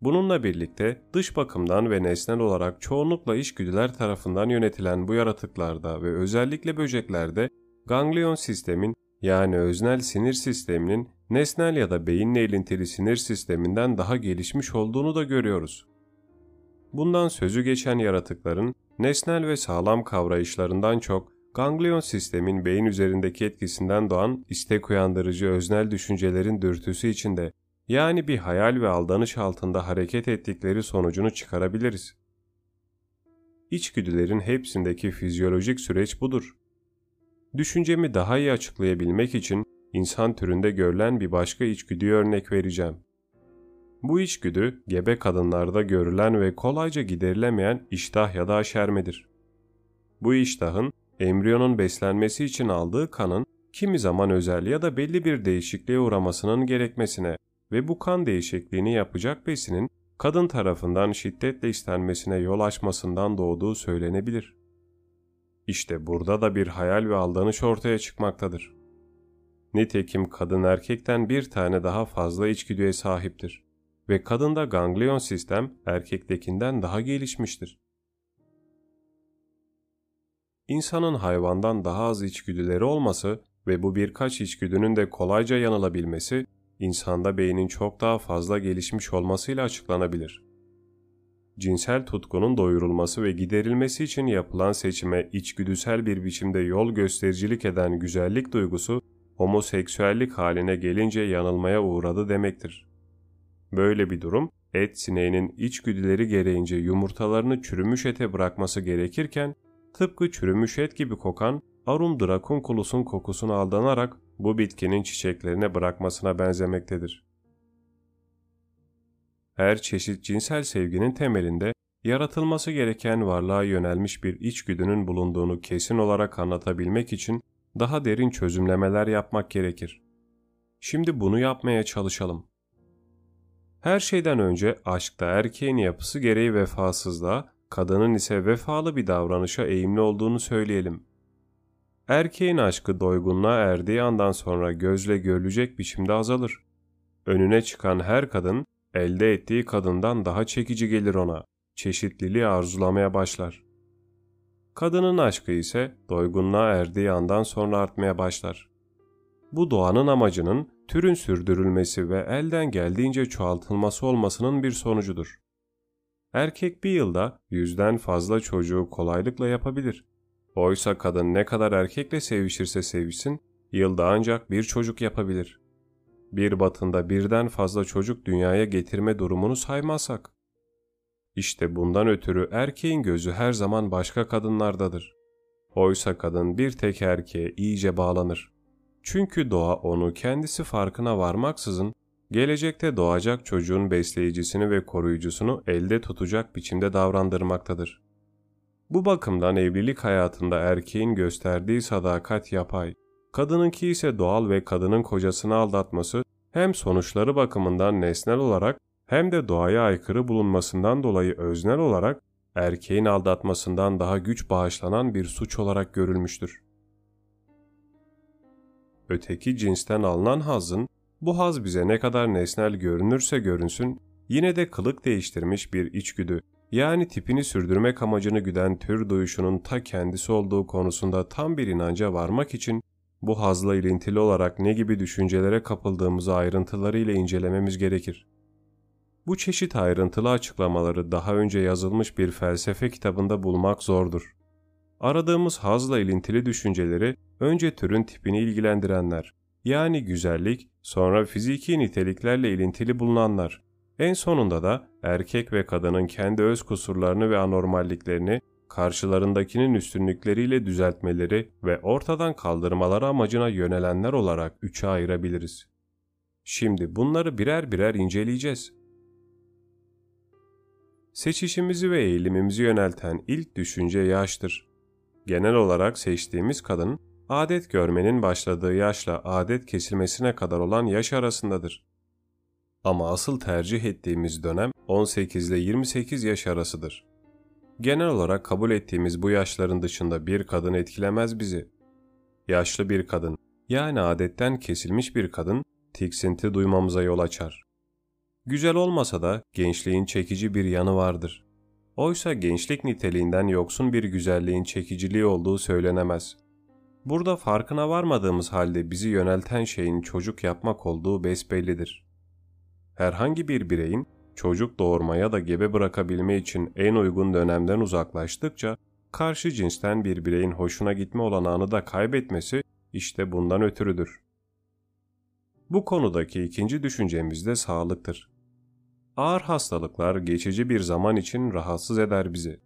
Bununla birlikte dış bakımdan ve nesnel olarak çoğunlukla içgüdüler tarafından yönetilen bu yaratıklarda ve özellikle böceklerde ganglion sistemin yani öznel sinir sisteminin nesnel ya da beyinle ilintili sinir sisteminden daha gelişmiş olduğunu da görüyoruz. Bundan sözü geçen yaratıkların nesnel ve sağlam kavrayışlarından çok ganglion sistemin beyin üzerindeki etkisinden doğan istek uyandırıcı öznel düşüncelerin dürtüsü içinde yani bir hayal ve aldanış altında hareket ettikleri sonucunu çıkarabiliriz. İçgüdülerin hepsindeki fizyolojik süreç budur. Düşüncemi daha iyi açıklayabilmek için insan türünde görülen bir başka içgüdüye örnek vereceğim. Bu içgüdü gebe kadınlarda görülen ve kolayca giderilemeyen iştah ya da aşermedir. Bu iştahın embriyonun beslenmesi için aldığı kanın kimi zaman özel ya da belli bir değişikliğe uğramasının gerekmesine ve bu kan değişikliğini yapacak besinin kadın tarafından şiddetle istenmesine yol açmasından doğduğu söylenebilir. İşte burada da bir hayal ve aldanış ortaya çıkmaktadır. Nitekim kadın erkekten bir tane daha fazla içgüdüye sahiptir ve kadında ganglion sistem erkektekinden daha gelişmiştir. İnsanın hayvandan daha az içgüdüleri olması ve bu birkaç içgüdünün de kolayca yanılabilmesi, insanda beynin çok daha fazla gelişmiş olmasıyla açıklanabilir. Cinsel tutkunun doyurulması ve giderilmesi için yapılan seçime içgüdüsel bir biçimde yol göstericilik eden güzellik duygusu, homoseksüellik haline gelince yanılmaya uğradı demektir. Böyle bir durum, et sineğinin içgüdüleri gereğince yumurtalarını çürümüş ete bırakması gerekirken, tıpkı çürümüş et gibi kokan Arum dracunculusun kokusuna aldanarak bu bitkinin çiçeklerine bırakmasına benzemektedir. Her çeşit cinsel sevginin temelinde yaratılması gereken varlığa yönelmiş bir içgüdünün bulunduğunu kesin olarak anlatabilmek için daha derin çözümlemeler yapmak gerekir. Şimdi bunu yapmaya çalışalım. Her şeyden önce aşkta erkeğin yapısı gereği vefasızlığa, kadının ise vefalı bir davranışa eğimli olduğunu söyleyelim. Erkeğin aşkı doygunluğa erdiği andan sonra gözle görülecek biçimde azalır. Önüne çıkan her kadın elde ettiği kadından daha çekici gelir ona. Çeşitliliği arzulamaya başlar. Kadının aşkı ise doygunluğa erdiği andan sonra artmaya başlar. Bu doğanın amacının türün sürdürülmesi ve elden geldiğince çoğaltılması olmasının bir sonucudur. Erkek bir yılda yüzden fazla çocuğu kolaylıkla yapabilir. Oysa kadın ne kadar erkekle sevişirse sevişsin, yılda ancak bir çocuk yapabilir. Bir batında birden fazla çocuk dünyaya getirme durumunu saymazsak. İşte bundan ötürü erkeğin gözü her zaman başka kadınlardadır. Oysa kadın bir tek erkeğe iyice bağlanır. Çünkü doğa onu kendisi farkına varmaksızın gelecekte doğacak çocuğun besleyicisini ve koruyucusunu elde tutacak biçimde davrandırmaktadır. Bu bakımdan evlilik hayatında erkeğin gösterdiği sadakat yapay, kadınınki ise doğal ve kadının kocasını aldatması hem sonuçları bakımından nesnel olarak hem de doğaya aykırı bulunmasından dolayı öznel olarak erkeğin aldatmasından daha güç bağışlanan bir suç olarak görülmüştür. Öteki cinsten alınan hazın, bu haz bize ne kadar nesnel görünürse görünsün, yine de kılık değiştirmiş bir içgüdü, yani tipini sürdürmek amacını güden tür duyuşunun ta kendisi olduğu konusunda tam bir inanca varmak için bu hazla ilintili olarak ne gibi düşüncelere kapıldığımızı ayrıntılarıyla incelememiz gerekir. Bu çeşit ayrıntılı açıklamaları daha önce yazılmış bir felsefe kitabında bulmak zordur. Aradığımız hazla ilintili düşünceleri önce türün tipini ilgilendirenler, yani güzellik, sonra fiziki niteliklerle ilintili bulunanlar, en sonunda da erkek ve kadının kendi öz kusurlarını ve anormalliklerini karşılarındakinin üstünlükleriyle düzeltmeleri ve ortadan kaldırmaları amacına yönelenler olarak üçe ayırabiliriz. Şimdi bunları birer birer inceleyeceğiz. Seçişimizi ve eğilimimizi yönelten ilk düşünce yaştır. Genel olarak seçtiğimiz kadın, adet görmenin başladığı yaşla adet kesilmesine kadar olan yaş arasındadır. Ama asıl tercih ettiğimiz dönem 18 ile 28 yaş arasıdır. Genel olarak kabul ettiğimiz bu yaşların dışında bir kadın etkilemez bizi. Yaşlı bir kadın, yani adetten kesilmiş bir kadın, tiksinti duymamıza yol açar. Güzel olmasa da gençliğin çekici bir yanı vardır. Oysa gençlik niteliğinden yoksun bir güzelliğin çekiciliği olduğu söylenemez. Burada farkına varmadığımız halde bizi yönelten şeyin çocuk yapmak olduğu besbellidir. Herhangi bir bireyin çocuk doğurmaya da gebe bırakabilme için en uygun dönemden uzaklaştıkça karşı cinsten bir bireyin hoşuna gitme olanağını da kaybetmesi işte bundan ötürüdür. Bu konudaki ikinci düşüncemiz de sağlıktır. Ağır hastalıklar geçici bir zaman için rahatsız eder bizi.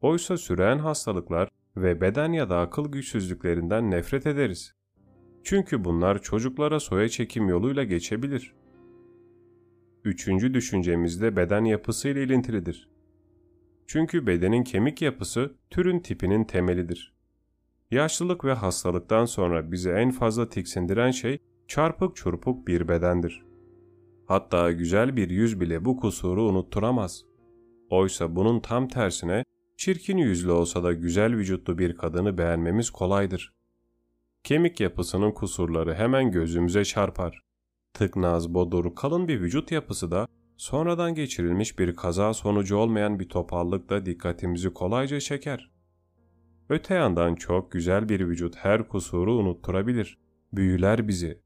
Oysa süren hastalıklar ve beden ya da akıl güçsüzlüklerinden nefret ederiz. Çünkü bunlar çocuklara soya çekim yoluyla geçebilir. Üçüncü düşüncemiz de beden yapısı ile ilintilidir. Çünkü bedenin kemik yapısı türün tipinin temelidir. Yaşlılık ve hastalıktan sonra bizi en fazla tiksindiren şey çarpık çurpuk bir bedendir. Hatta güzel bir yüz bile bu kusuru unutturamaz. Oysa bunun tam tersine çirkin yüzlü olsa da güzel vücutlu bir kadını beğenmemiz kolaydır. Kemik yapısının kusurları hemen gözümüze çarpar. Tıknaz, bodur, kalın bir vücut yapısı da sonradan geçirilmiş bir kaza sonucu olmayan bir topallıkla dikkatimizi kolayca çeker. Öte yandan çok güzel bir vücut her kusuru unutturabilir, büyüler bizi.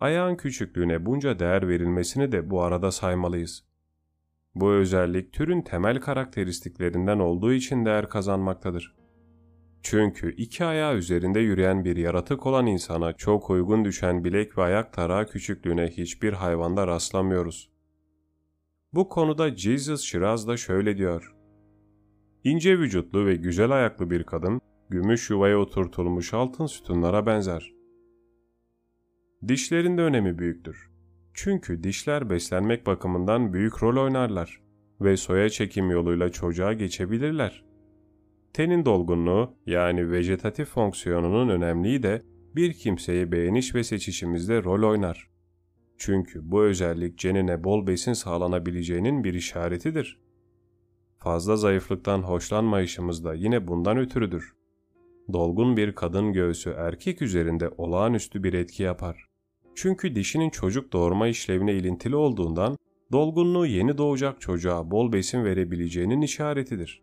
Ayağın küçüklüğüne bunca değer verilmesini de bu arada saymalıyız. Bu özellik türün temel karakteristiklerinden olduğu için değer kazanmaktadır. Çünkü iki ayağı üzerinde yürüyen bir yaratık olan insana çok uygun düşen bilek ve ayak tarağı küçüklüğüne hiçbir hayvanda rastlamıyoruz. Bu konuda Jesus Shiraz da şöyle diyor. İnce vücutlu ve güzel ayaklı bir kadın, gümüş yuvaya oturtulmuş altın sütunlara benzer. Dişlerin de önemi büyüktür. Çünkü dişler beslenmek bakımından büyük rol oynarlar ve soya çekim yoluyla çocuğa geçebilirler. Tenin dolgunluğu yani vejetatif fonksiyonunun önemliği de bir kimseyi beğeniş ve seçişimizde rol oynar. Çünkü bu özellik cenine bol besin sağlanabileceğinin bir işaretidir. fazla zayıflıktan hoşlanmayışımız da yine bundan ötürüdür. Dolgun bir kadın göğsü erkek üzerinde olağanüstü bir etki yapar. Çünkü dişinin çocuk doğurma işlevine ilintili olduğundan dolgunluğu yeni doğacak çocuğa bol besin verebileceğinin işaretidir.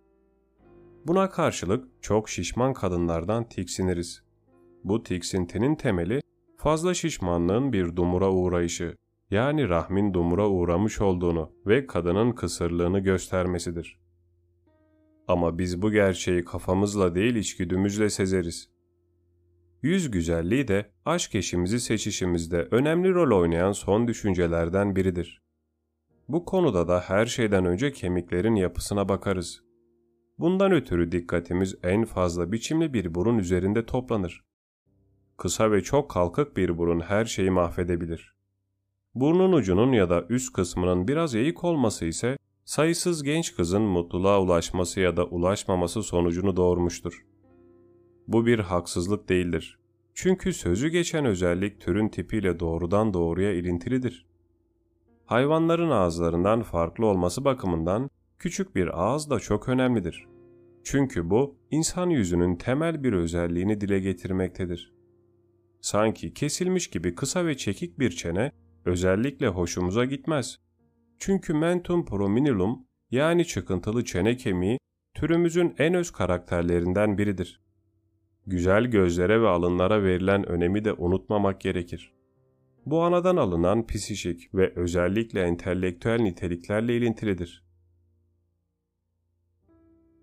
Buna karşılık çok şişman kadınlardan tiksiniriz. Bu tiksintinin temeli fazla şişmanlığın bir dumura uğrayışı, yani rahmin dumura uğramış olduğunu ve kadının kısırlığını göstermesidir. Ama biz bu gerçeği kafamızla değil içgüdümüzle sezeriz. Yüz güzelliği de aşk eşimizi seçişimizde önemli rol oynayan son düşüncelerden biridir. Bu konuda da her şeyden önce kemiklerin yapısına bakarız. Bundan ötürü dikkatimiz en fazla biçimli bir burun üzerinde toplanır. Kısa ve çok kalkık bir burun her şeyi mahvedebilir. Burnun ucunun ya da üst kısmının biraz eğik olması ise sayısız genç kızın mutluluğa ulaşması ya da ulaşmaması sonucunu doğurmuştur. Bu bir haksızlık değildir. Çünkü sözü geçen özellik türün tipiyle doğrudan doğruya ilintilidir. Hayvanların ağızlarından farklı olması bakımından küçük bir ağız da çok önemlidir. Çünkü bu insan yüzünün temel bir özelliğini dile getirmektedir. Sanki kesilmiş gibi kısa ve çekik bir çene özellikle hoşumuza gitmez. Çünkü mentum prominilum yani çıkıntılı çene kemiği türümüzün en öz karakterlerinden biridir. Güzel gözlere ve alınlara verilen önemi de unutmamak gerekir. Bu anadan alınan psişik ve özellikle entelektüel niteliklerle ilintilidir.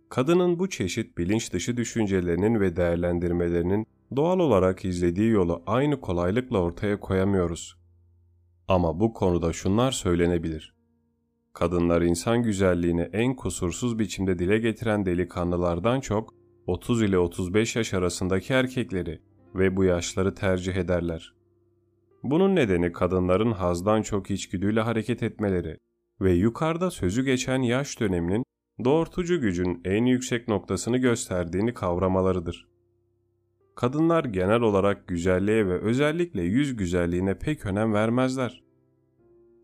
Kadının bu çeşit bilinç dışı düşüncelerinin ve değerlendirmelerinin doğal olarak izlediği yolu aynı kolaylıkla ortaya koyamıyoruz. Ama bu konuda şunlar söylenebilir. Kadınlar insan güzelliğini en kusursuz biçimde dile getiren delikanlılardan çok 30 ile 35 yaş arasındaki erkekleri ve bu yaşları tercih ederler. Bunun nedeni kadınların hazdan çok içgüdüyle hareket etmeleri ve yukarıda sözü geçen yaş döneminin doğurtucu gücün en yüksek noktasını gösterdiğini kavramalarıdır. Kadınlar genel olarak güzelliğe ve özellikle yüz güzelliğine pek önem vermezler.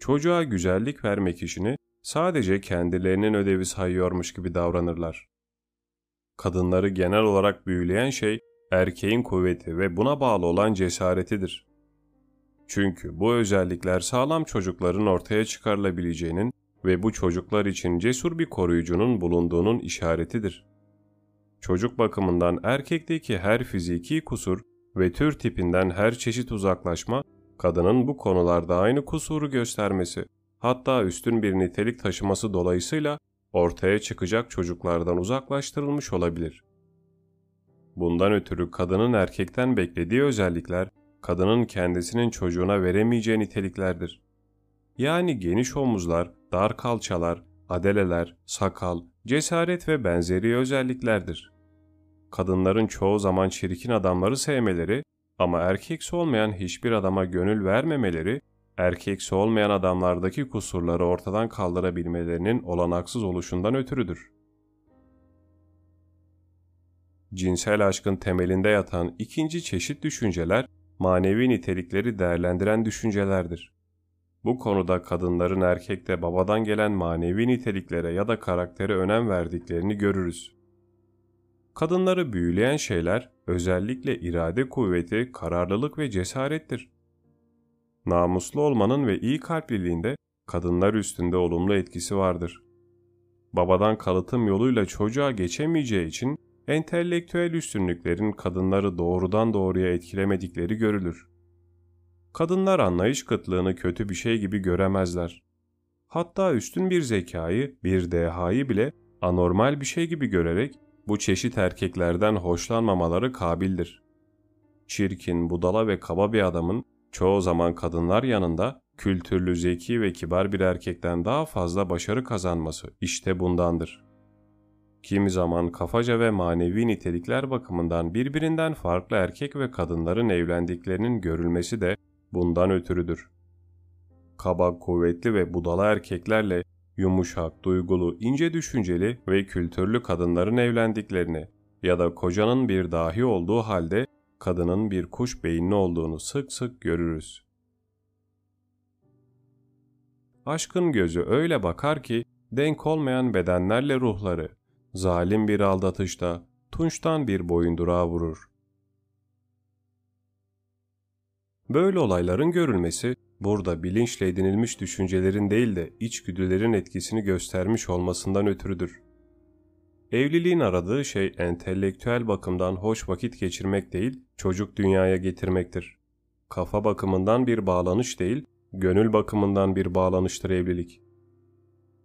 Çocuğa güzellik vermek işini sadece kendilerinin ödevi sayıyormuş gibi davranırlar. Kadınları genel olarak büyüleyen şey erkeğin kuvveti ve buna bağlı olan cesaretidir. Çünkü bu özellikler sağlam çocukların ortaya çıkarılabileceğinin ve bu çocuklar için cesur bir koruyucunun bulunduğunun işaretidir. Çocuk bakımından erkekteki her fiziki kusur ve tür tipinden her çeşit uzaklaşma, kadının bu konularda aynı kusuru göstermesi, hatta üstün bir nitelik taşıması dolayısıyla ortaya çıkacak çocuklardan uzaklaştırılmış olabilir. Bundan ötürü kadının erkekten beklediği özellikler, kadının kendisinin çocuğuna veremeyeceği niteliklerdir. Yani geniş omuzlar, dar kalçalar, adeleler, sakal, cesaret ve benzeri özelliklerdir. Kadınların çoğu zaman çirkin adamları sevmeleri ama erkeksi olmayan hiçbir adama gönül vermemeleri, erkeksi olmayan adamlardaki kusurları ortadan kaldırabilmelerinin olanaksız oluşundan ötürüdür. Cinsel aşkın temelinde yatan ikinci çeşit düşünceler, manevi nitelikleri değerlendiren düşüncelerdir. Bu konuda kadınların erkekte babadan gelen manevi niteliklere ya da karaktere önem verdiklerini görürüz. Kadınları büyüleyen şeyler özellikle irade kuvveti, kararlılık ve cesarettir. Namuslu olmanın ve iyi kalpliliğinde kadınlar üstünde olumlu etkisi vardır. Babadan kalıtım yoluyla çocuğa geçemeyeceği için entelektüel üstünlüklerin kadınları doğrudan doğruya etkilemedikleri görülür. Kadınlar anlayış kıtlığını kötü bir şey gibi göremezler. Hatta üstün bir zekayı, bir dehayı bile anormal bir şey gibi görerek bu çeşit erkeklerden hoşlanmamaları kabildir. Çirkin, budala ve kaba bir adamın çoğu zaman kadınlar yanında kültürlü, zeki ve kibar bir erkekten daha fazla başarı kazanması işte bundandır. Kimi zaman kafaca ve manevi nitelikler bakımından birbirinden farklı erkek ve kadınların evlendiklerinin görülmesi de bundan ötürüdür. Kaba, kuvvetli ve budala erkeklerle yumuşak, duygulu, ince düşünceli ve kültürlü kadınların evlendiklerini ya da kocanın bir dahi olduğu halde kadının bir kuş beyinli olduğunu sık sık görürüz. Aşkın gözü öyle bakar ki denk olmayan bedenlerle ruhları, zalim bir aldatışta, tunçtan bir boyundurağa vurur. Böyle olayların görülmesi, burada bilinçle edinilmiş düşüncelerin değil de içgüdülerin etkisini göstermiş olmasından ötürüdür. Evliliğin aradığı şey entelektüel bakımdan hoş vakit geçirmek değil, çocuk dünyaya getirmektir. Kafa bakımından bir bağlanış değil, gönül bakımından bir bağlanıştır evlilik.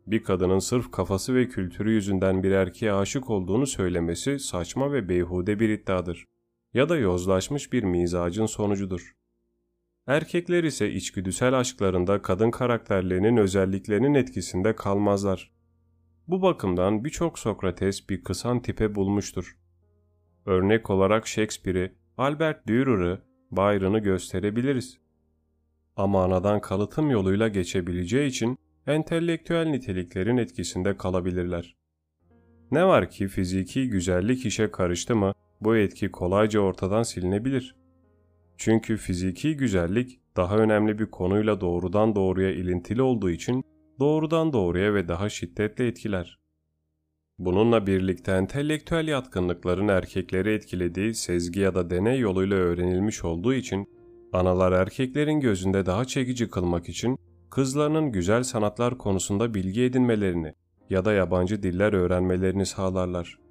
Bir kadının sırf kafası ve kültürü yüzünden bir erkeğe aşık olduğunu söylemesi saçma ve beyhude bir iddiadır. Ya da yozlaşmış bir mizacın sonucudur. Erkekler ise içgüdüsel aşklarında kadın karakterlerinin özelliklerinin etkisinde kalmazlar. Bu bakımdan birçok Sokrates bir kısan tipe bulmuştur. Örnek olarak Shakespeare'i, Albert Dürer'ı, Byron'ı gösterebiliriz. Ama anadan kalıtım yoluyla geçebileceği için entelektüel niteliklerin etkisinde kalabilirler. Ne var ki fiziki güzellik işe karıştı mı bu etki kolayca ortadan silinebilir. Çünkü fiziki güzellik daha önemli bir konuyla doğrudan doğruya ilintili olduğu için doğrudan doğruya ve daha şiddetli etkiler. Bununla birlikte entelektüel yatkınlıkların erkekleri etkilediği sezgi ya da deney yoluyla öğrenilmiş olduğu için analar erkeklerin gözünde daha çekici kılmak için kızlarının güzel sanatlar konusunda bilgi edinmelerini ya da yabancı diller öğrenmelerini sağlarlar.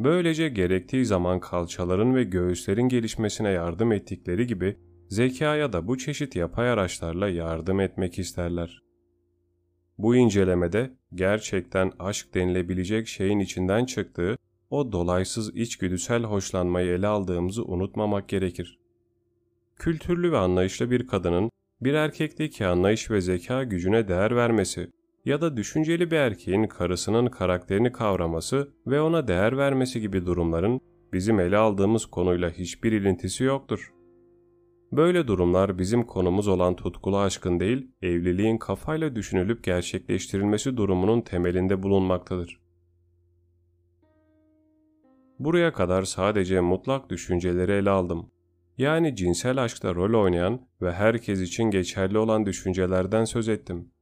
Böylece gerektiği zaman kalçaların ve göğüslerin gelişmesine yardım ettikleri gibi zekaya da bu çeşit yapay araçlarla yardım etmek isterler. Bu incelemede gerçekten aşk denilebilecek şeyin içinden çıktığı o dolaysız içgüdüsel hoşlanmayı ele aldığımızı unutmamak gerekir. Kültürlü ve anlayışlı bir kadının bir erkekteki anlayış ve zeka gücüne değer vermesi ya da düşünceli bir erkeğin karısının karakterini kavraması ve ona değer vermesi gibi durumların bizim ele aldığımız konuyla hiçbir ilintisi yoktur. Böyle durumlar bizim konumuz olan tutkulu aşkın değil, evliliğin kafayla düşünülüp gerçekleştirilmesi durumunun temelinde bulunmaktadır. Buraya kadar sadece mutlak düşünceleri ele aldım. Yani cinsel aşkta rol oynayan ve herkes için geçerli olan düşüncelerden söz ettim.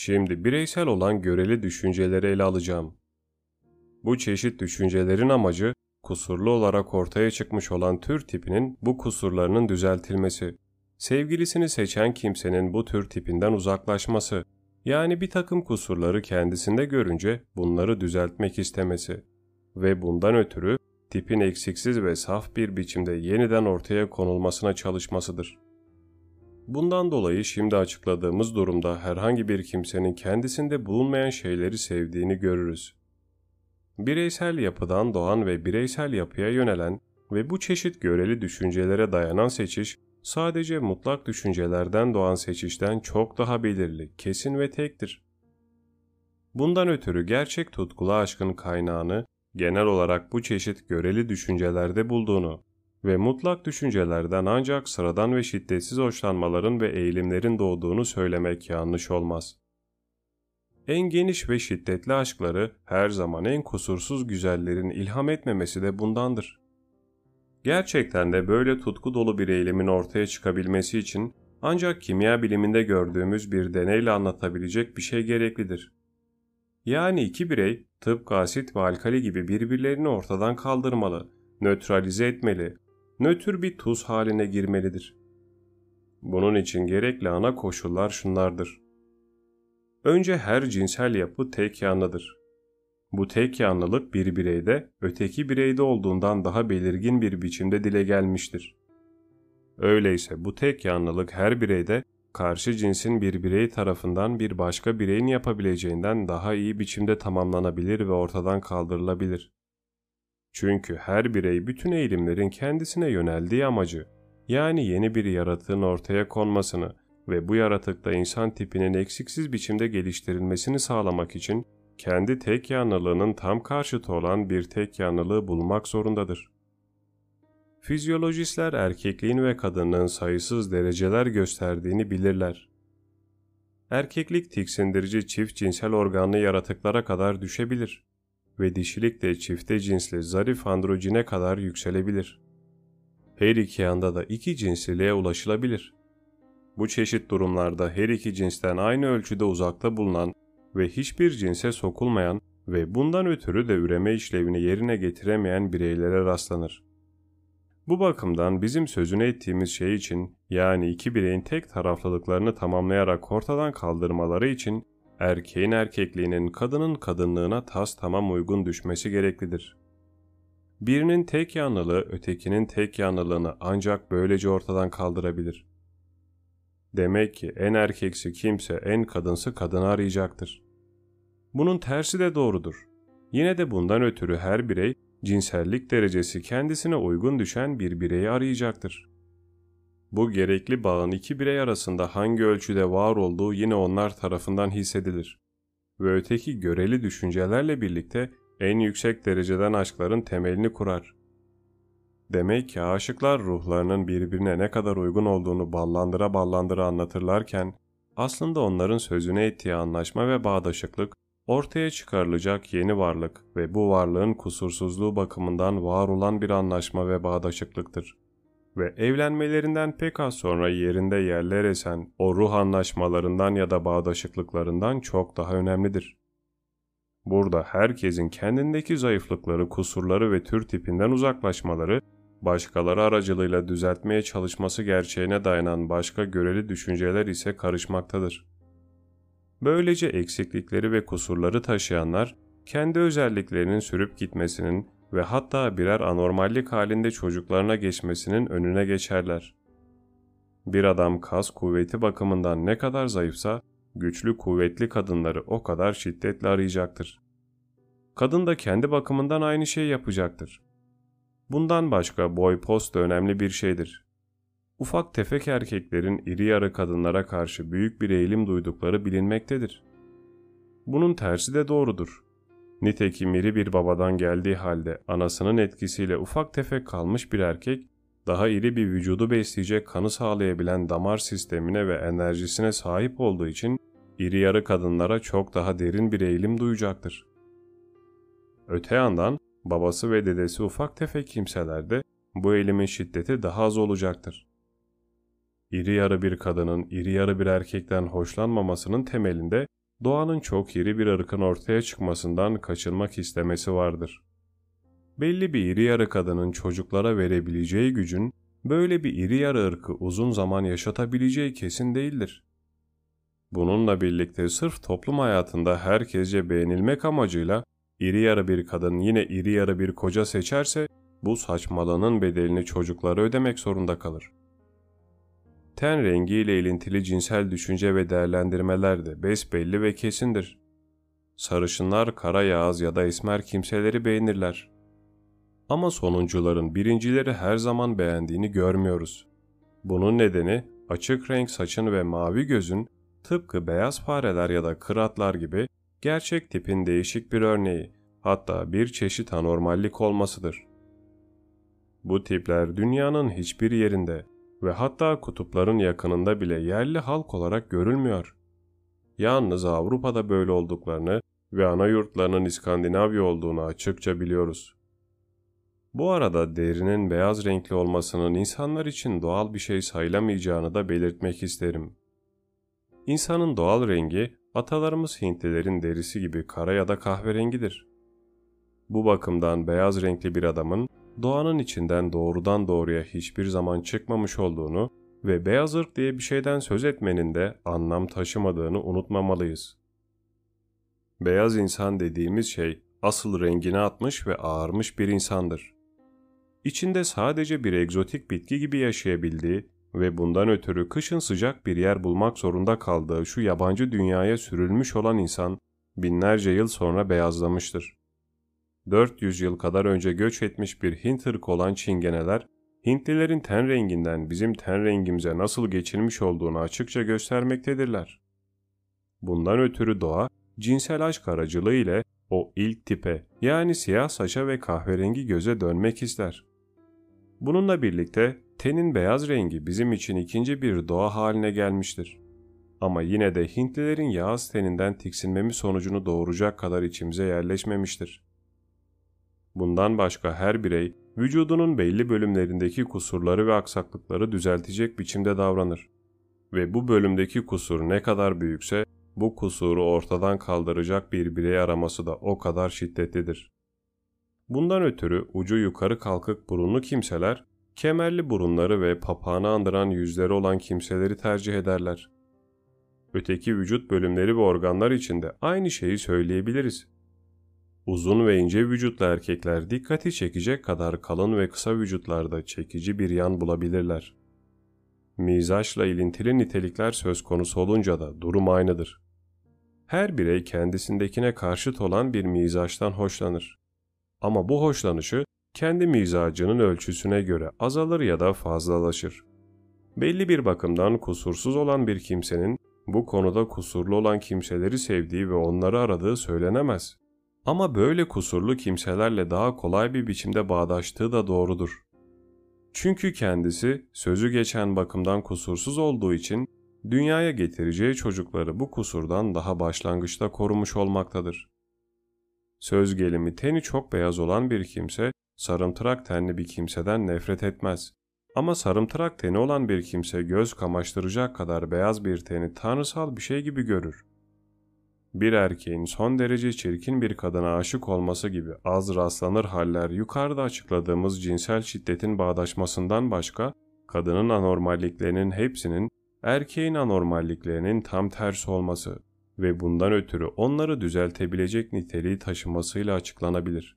Şimdi bireysel olan göreli düşünceleri ele alacağım. Bu çeşit düşüncelerin amacı kusurlu olarak ortaya çıkmış olan tür tipinin bu kusurlarının düzeltilmesi, sevgilisini seçen kimsenin bu tür tipinden uzaklaşması, yani bir takım kusurları kendisinde görünce bunları düzeltmek istemesi ve bundan ötürü tipin eksiksiz ve saf bir biçimde yeniden ortaya konulmasına çalışmasıdır. Bundan dolayı şimdi açıkladığımız durumda herhangi bir kimsenin kendisinde bulunmayan şeyleri sevdiğini görürüz. Bireysel yapıdan doğan ve bireysel yapıya yönelen ve bu çeşit göreli düşüncelere dayanan seçiş, sadece mutlak düşüncelerden doğan seçişten çok daha belirli, kesin ve tektir. Bundan ötürü gerçek tutkulu aşkın kaynağını genel olarak bu çeşit göreli düşüncelerde bulduğunu ve mutlak düşüncelerden ancak sıradan ve şiddetsiz hoşlanmaların ve eğilimlerin doğduğunu söylemek yanlış olmaz. En geniş ve şiddetli aşkları her zaman en kusursuz güzellerin ilham etmemesi de bundandır. Gerçekten de böyle tutku dolu bir eğilimin ortaya çıkabilmesi için ancak kimya biliminde gördüğümüz bir deneyle anlatabilecek bir şey gereklidir. Yani iki birey tıpkı asit ve alkali gibi birbirlerini ortadan kaldırmalı, nötralize etmeli, nötr bir tuz haline girmelidir. Bunun için gerekli ana koşullar şunlardır. Önce her cinsel yapı tek yanlıdır. Bu tek yanlılık bir bireyde öteki bireyde olduğundan daha belirgin bir biçimde dile gelmiştir. Öyleyse bu tek yanlılık her bireyde karşı cinsin bir birey tarafından bir başka bireyin yapabileceğinden daha iyi biçimde tamamlanabilir ve ortadan kaldırılabilir. Çünkü her birey bütün eğilimlerin kendisine yöneldiği amacı, yani yeni bir yaratığın ortaya konmasını ve bu yaratıkta insan tipinin eksiksiz biçimde geliştirilmesini sağlamak için kendi tek yanlılığının tam karşıtı olan bir tek yanlılığı bulmak zorundadır. Fizyolojistler erkekliğin ve kadının sayısız dereceler gösterdiğini bilirler. Erkeklik tiksindirici çift cinsel organlı yaratıklara kadar düşebilir ve dişilik de çifte cinsli zarif androjine kadar yükselebilir. Her iki yanda da iki cinsliliğe ulaşılabilir. Bu çeşit durumlarda her iki cinsten aynı ölçüde uzakta bulunan ve hiçbir cinse sokulmayan ve bundan ötürü de üreme işlevini yerine getiremeyen bireylere rastlanır. Bu bakımdan bizim sözünü ettiğimiz şey için yani iki bireyin tek taraflılıklarını tamamlayarak ortadan kaldırmaları için erkeğin erkekliğinin kadının kadınlığına tas tamam uygun düşmesi gereklidir. Birinin tek yanlılığı ötekinin tek yanlılığını ancak böylece ortadan kaldırabilir. Demek ki en erkeksi kimse en kadınsı kadını arayacaktır. Bunun tersi de doğrudur. Yine de bundan ötürü her birey cinsellik derecesi kendisine uygun düşen bir bireyi arayacaktır. Bu gerekli bağın iki birey arasında hangi ölçüde var olduğu yine onlar tarafından hissedilir. Ve öteki göreli düşüncelerle birlikte en yüksek dereceden aşkların temelini kurar. Demek ki aşıklar ruhlarının birbirine ne kadar uygun olduğunu ballandıra ballandıra anlatırlarken, aslında onların sözüne ettiği anlaşma ve bağdaşıklık, ortaya çıkarılacak yeni varlık ve bu varlığın kusursuzluğu bakımından var olan bir anlaşma ve bağdaşıklıktır. Ve evlenmelerinden pek az sonra yerinde yerler esen o ruh anlaşmalarından ya da bağdaşıklıklarından çok daha önemlidir. Burada herkesin kendindeki zayıflıkları, kusurları ve tür tipinden uzaklaşmaları, başkaları aracılığıyla düzeltmeye çalışması gerçeğine dayanan başka göreli düşünceler ise karışmaktadır. Böylece eksiklikleri ve kusurları taşıyanlar, kendi özelliklerinin sürüp gitmesinin ve hatta birer anormallik halinde çocuklarına geçmesinin önüne geçerler. Bir adam kas kuvveti bakımından ne kadar zayıfsa, güçlü kuvvetli kadınları o kadar şiddetle arayacaktır. Kadın da kendi bakımından aynı şeyi yapacaktır. Bundan başka boy post da önemli bir şeydir. Ufak tefek erkeklerin iri yarı kadınlara karşı büyük bir eğilim duydukları bilinmektedir. Bunun tersi de doğrudur. Nitekim iri bir babadan geldiği halde anasının etkisiyle ufak tefek kalmış bir erkek, daha iri bir vücudu besleyecek kanı sağlayabilen damar sistemine ve enerjisine sahip olduğu için iri yarı kadınlara çok daha derin bir eğilim duyacaktır. Öte yandan babası ve dedesi ufak tefek kimselerde bu eğilimin şiddeti daha az olacaktır. İri yarı bir kadının iri yarı bir erkekten hoşlanmamasının temelinde doğanın çok iri bir ırkın ortaya çıkmasından kaçınmak istemesi vardır. Belli bir iri yarı kadının çocuklara verebileceği gücün böyle bir iri yarı ırkı uzun zaman yaşatabileceği kesin değildir. Bununla birlikte sırf toplum hayatında herkesce beğenilmek amacıyla iri yarı bir kadın yine iri yarı bir koca seçerse bu saçmalığının bedelini çocuklara ödemek zorunda kalır. Ten rengiyle ilintili cinsel düşünce ve değerlendirmeler de besbelli ve kesindir. Sarışınlar kara yağız ya da esmer kimseleri beğenirler. Ama sonuncuların birincileri her zaman beğendiğini görmüyoruz. Bunun nedeni açık renk saçın ve mavi gözün tıpkı beyaz fareler ya da kıratlar gibi gerçek tipin değişik bir örneği, hatta bir çeşit anormallik olmasıdır. Bu tipler dünyanın hiçbir yerinde ve hatta kutupların yakınında bile yerli halk olarak görülmüyor. Yalnız Avrupa'da böyle olduklarını ve ana yurtlarının İskandinavya olduğunu açıkça biliyoruz. Bu arada derinin beyaz renkli olmasının insanlar için doğal bir şey sayılamayacağını da belirtmek isterim. İnsanın doğal rengi atalarımız Hintlilerin derisi gibi kara ya da kahverengidir. Bu bakımdan beyaz renkli bir adamın doğanın içinden doğrudan doğruya hiçbir zaman çıkmamış olduğunu ve beyaz ırk diye bir şeyden söz etmenin de anlam taşımadığını unutmamalıyız. Beyaz insan dediğimiz şey asıl rengini atmış ve ağarmış bir insandır. İçinde sadece bir egzotik bitki gibi yaşayabildiği ve bundan ötürü kışın sıcak bir yer bulmak zorunda kaldığı şu yabancı dünyaya sürülmüş olan insan binlerce yıl sonra beyazlamıştır. 400 yıl kadar önce göç etmiş bir Hint ırkı olan Çingeneler, Hintlilerin ten renginden bizim ten rengimize nasıl geçilmiş olduğunu açıkça göstermektedirler. Bundan ötürü doğa, cinsel aşk aracılığı ile o ilk tipe yani siyah saça ve kahverengi göze dönmek ister. Bununla birlikte tenin beyaz rengi bizim için ikinci bir doğa haline gelmiştir. Ama yine de Hintlilerin yağız teninden tiksinmemiz sonucunu doğuracak kadar içimize yerleşmemiştir. Bundan başka her birey vücudunun belli bölümlerindeki kusurları ve aksaklıkları düzeltecek biçimde davranır. Ve bu bölümdeki kusur ne kadar büyükse bu kusuru ortadan kaldıracak bir birey araması da o kadar şiddetlidir. Bundan ötürü ucu yukarı kalkık burunlu kimseler, kemerli burunları ve papağanı andıran yüzleri olan kimseleri tercih ederler. Öteki vücut bölümleri ve organlar için de aynı şeyi söyleyebiliriz. Uzun ve ince vücutlu erkekler dikkati çekecek kadar kalın ve kısa vücutlarda çekici bir yan bulabilirler. Mizaçla ilintili nitelikler söz konusu olunca da durum aynıdır. Her birey kendisindekine karşıt olan bir mizaçtan hoşlanır. Ama bu hoşlanışı kendi mizacının ölçüsüne göre azalır ya da fazlalaşır. Belli bir bakımdan kusursuz olan bir kimsenin bu konuda kusurlu olan kimseleri sevdiği ve onları aradığı söylenemez. Ama böyle kusurlu kimselerle daha kolay bir biçimde bağdaştığı da doğrudur. Çünkü kendisi sözü geçen bakımdan kusursuz olduğu için dünyaya getireceği çocukları bu kusurdan daha başlangıçta korumuş olmaktadır. Söz gelimi teni çok beyaz olan bir kimse sarımtırak tenli bir kimseden nefret etmez. Ama sarımtırak teni olan bir kimse göz kamaştıracak kadar beyaz bir teni tanrısal bir şey gibi görür. Bir erkeğin son derece çirkin bir kadına aşık olması gibi az rastlanır haller yukarıda açıkladığımız cinsel şiddetin bağdaşmasından başka, kadının anormalliklerinin hepsinin erkeğin anormalliklerinin tam tersi olması ve bundan ötürü onları düzeltebilecek niteliği taşımasıyla açıklanabilir.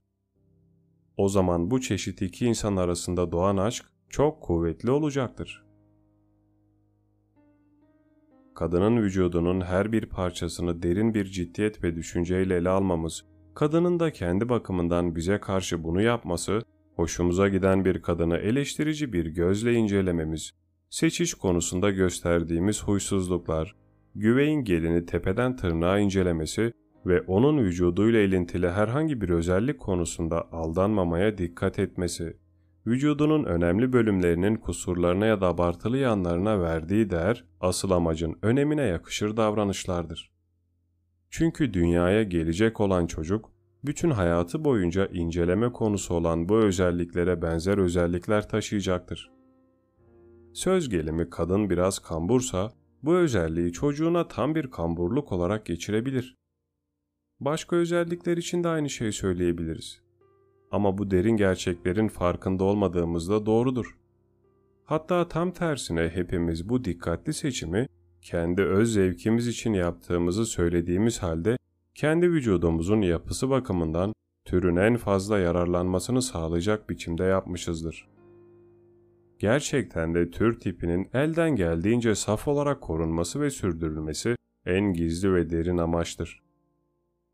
O zaman bu çeşit iki insan arasında doğan aşk çok kuvvetli olacaktır. Kadının vücudunun her bir parçasını derin bir ciddiyet ve düşünceyle ele almamız, kadının da kendi bakımından bize karşı bunu yapması, hoşumuza giden bir kadını eleştirici bir gözle incelememiz, seçiş konusunda gösterdiğimiz huysuzluklar, güveyin gelini tepeden tırnağa incelemesi ve onun vücuduyla ilintili herhangi bir özellik konusunda aldanmamaya dikkat etmesi, vücudunun önemli bölümlerinin kusurlarına ya da abartılı yanlarına verdiği değer, asıl amacın önemine yakışır davranışlardır. Çünkü dünyaya gelecek olan çocuk, bütün hayatı boyunca inceleme konusu olan bu özelliklere benzer özellikler taşıyacaktır. Söz gelimi kadın biraz kambursa, bu özelliği çocuğuna tam bir kamburluk olarak geçirebilir. Başka özellikler için de aynı şeyi söyleyebiliriz. Ama bu derin gerçeklerin farkında olmadığımızda doğrudur. Hatta tam tersine hepimiz bu dikkatli seçimi kendi öz zevkimiz için yaptığımızı söylediğimiz halde kendi vücudumuzun yapısı bakımından türün en fazla yararlanmasını sağlayacak biçimde yapmışızdır. Gerçekten de tür tipinin elden geldiğince saf olarak korunması ve sürdürülmesi en gizli ve derin amaçtır.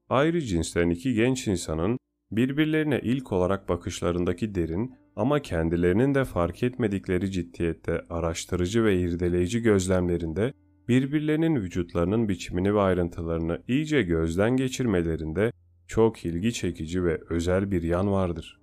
Ayrı cinsten iki genç insanın birbirlerine ilk olarak bakışlarındaki derin ama kendilerinin de fark etmedikleri ciddiyette araştırıcı ve irdeleyici gözlemlerinde birbirlerinin vücutlarının biçimini ve ayrıntılarını iyice gözden geçirmelerinde çok ilgi çekici ve özel bir yan vardır.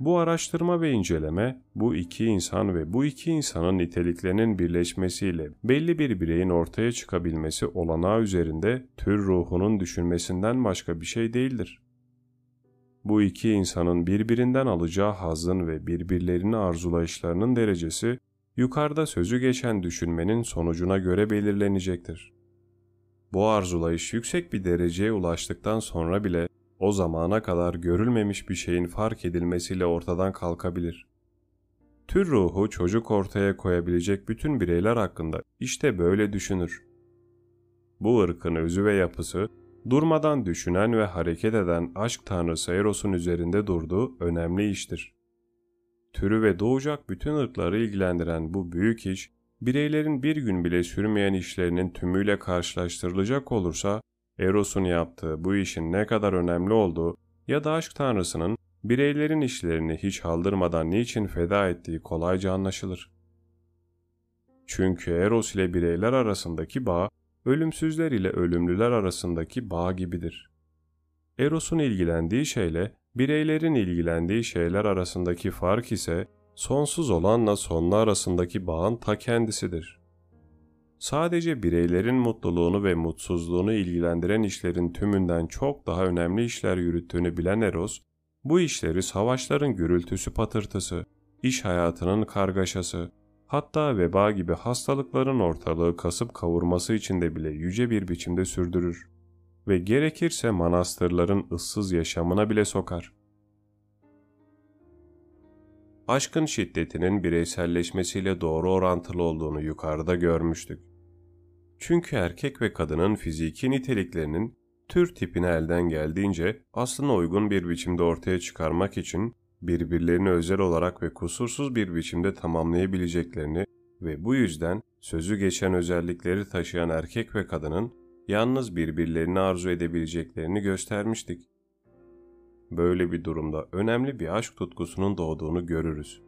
Bu araştırma ve inceleme, bu iki insan ve bu iki insanın niteliklerinin birleşmesiyle belli bir bireyin ortaya çıkabilmesi olanağı üzerinde tür ruhunun düşünmesinden başka bir şey değildir. Bu iki insanın birbirinden alacağı hazın ve birbirlerini arzulayışlarının derecesi, yukarıda sözü geçen düşünmenin sonucuna göre belirlenecektir. Bu arzulayış yüksek bir dereceye ulaştıktan sonra bile o zamana kadar görülmemiş bir şeyin fark edilmesiyle ortadan kalkabilir. Tür ruhu çocuk ortaya koyabilecek bütün bireyler hakkında işte böyle düşünür. Bu ırkın özü ve yapısı, durmadan düşünen ve hareket eden aşk tanrısı Eros'un üzerinde durduğu önemli iştir. Türü ve doğacak bütün ırkları ilgilendiren bu büyük iş, bireylerin bir gün bile sürmeyen işlerinin tümüyle karşılaştırılacak olursa Eros'un yaptığı bu işin ne kadar önemli olduğu ya da aşk tanrısının bireylerin işlerini hiç haldırmadan niçin feda ettiği kolayca anlaşılır. Çünkü Eros ile bireyler arasındaki bağ, ölümsüzler ile ölümlüler arasındaki bağ gibidir. Eros'un ilgilendiği şeyle bireylerin ilgilendiği şeyler arasındaki fark ise sonsuz olanla sonlu arasındaki bağın ta kendisidir sadece bireylerin mutluluğunu ve mutsuzluğunu ilgilendiren işlerin tümünden çok daha önemli işler yürüttüğünü bilen Eros, bu işleri savaşların gürültüsü patırtısı, iş hayatının kargaşası, hatta veba gibi hastalıkların ortalığı kasıp kavurması için de bile yüce bir biçimde sürdürür ve gerekirse manastırların ıssız yaşamına bile sokar. Aşkın şiddetinin bireyselleşmesiyle doğru orantılı olduğunu yukarıda görmüştük. Çünkü erkek ve kadının fiziki niteliklerinin tür tipini elden geldiğince aslına uygun bir biçimde ortaya çıkarmak için birbirlerini özel olarak ve kusursuz bir biçimde tamamlayabileceklerini ve bu yüzden sözü geçen özellikleri taşıyan erkek ve kadının yalnız birbirlerini arzu edebileceklerini göstermiştik. Böyle bir durumda önemli bir aşk tutkusunun doğduğunu görürüz.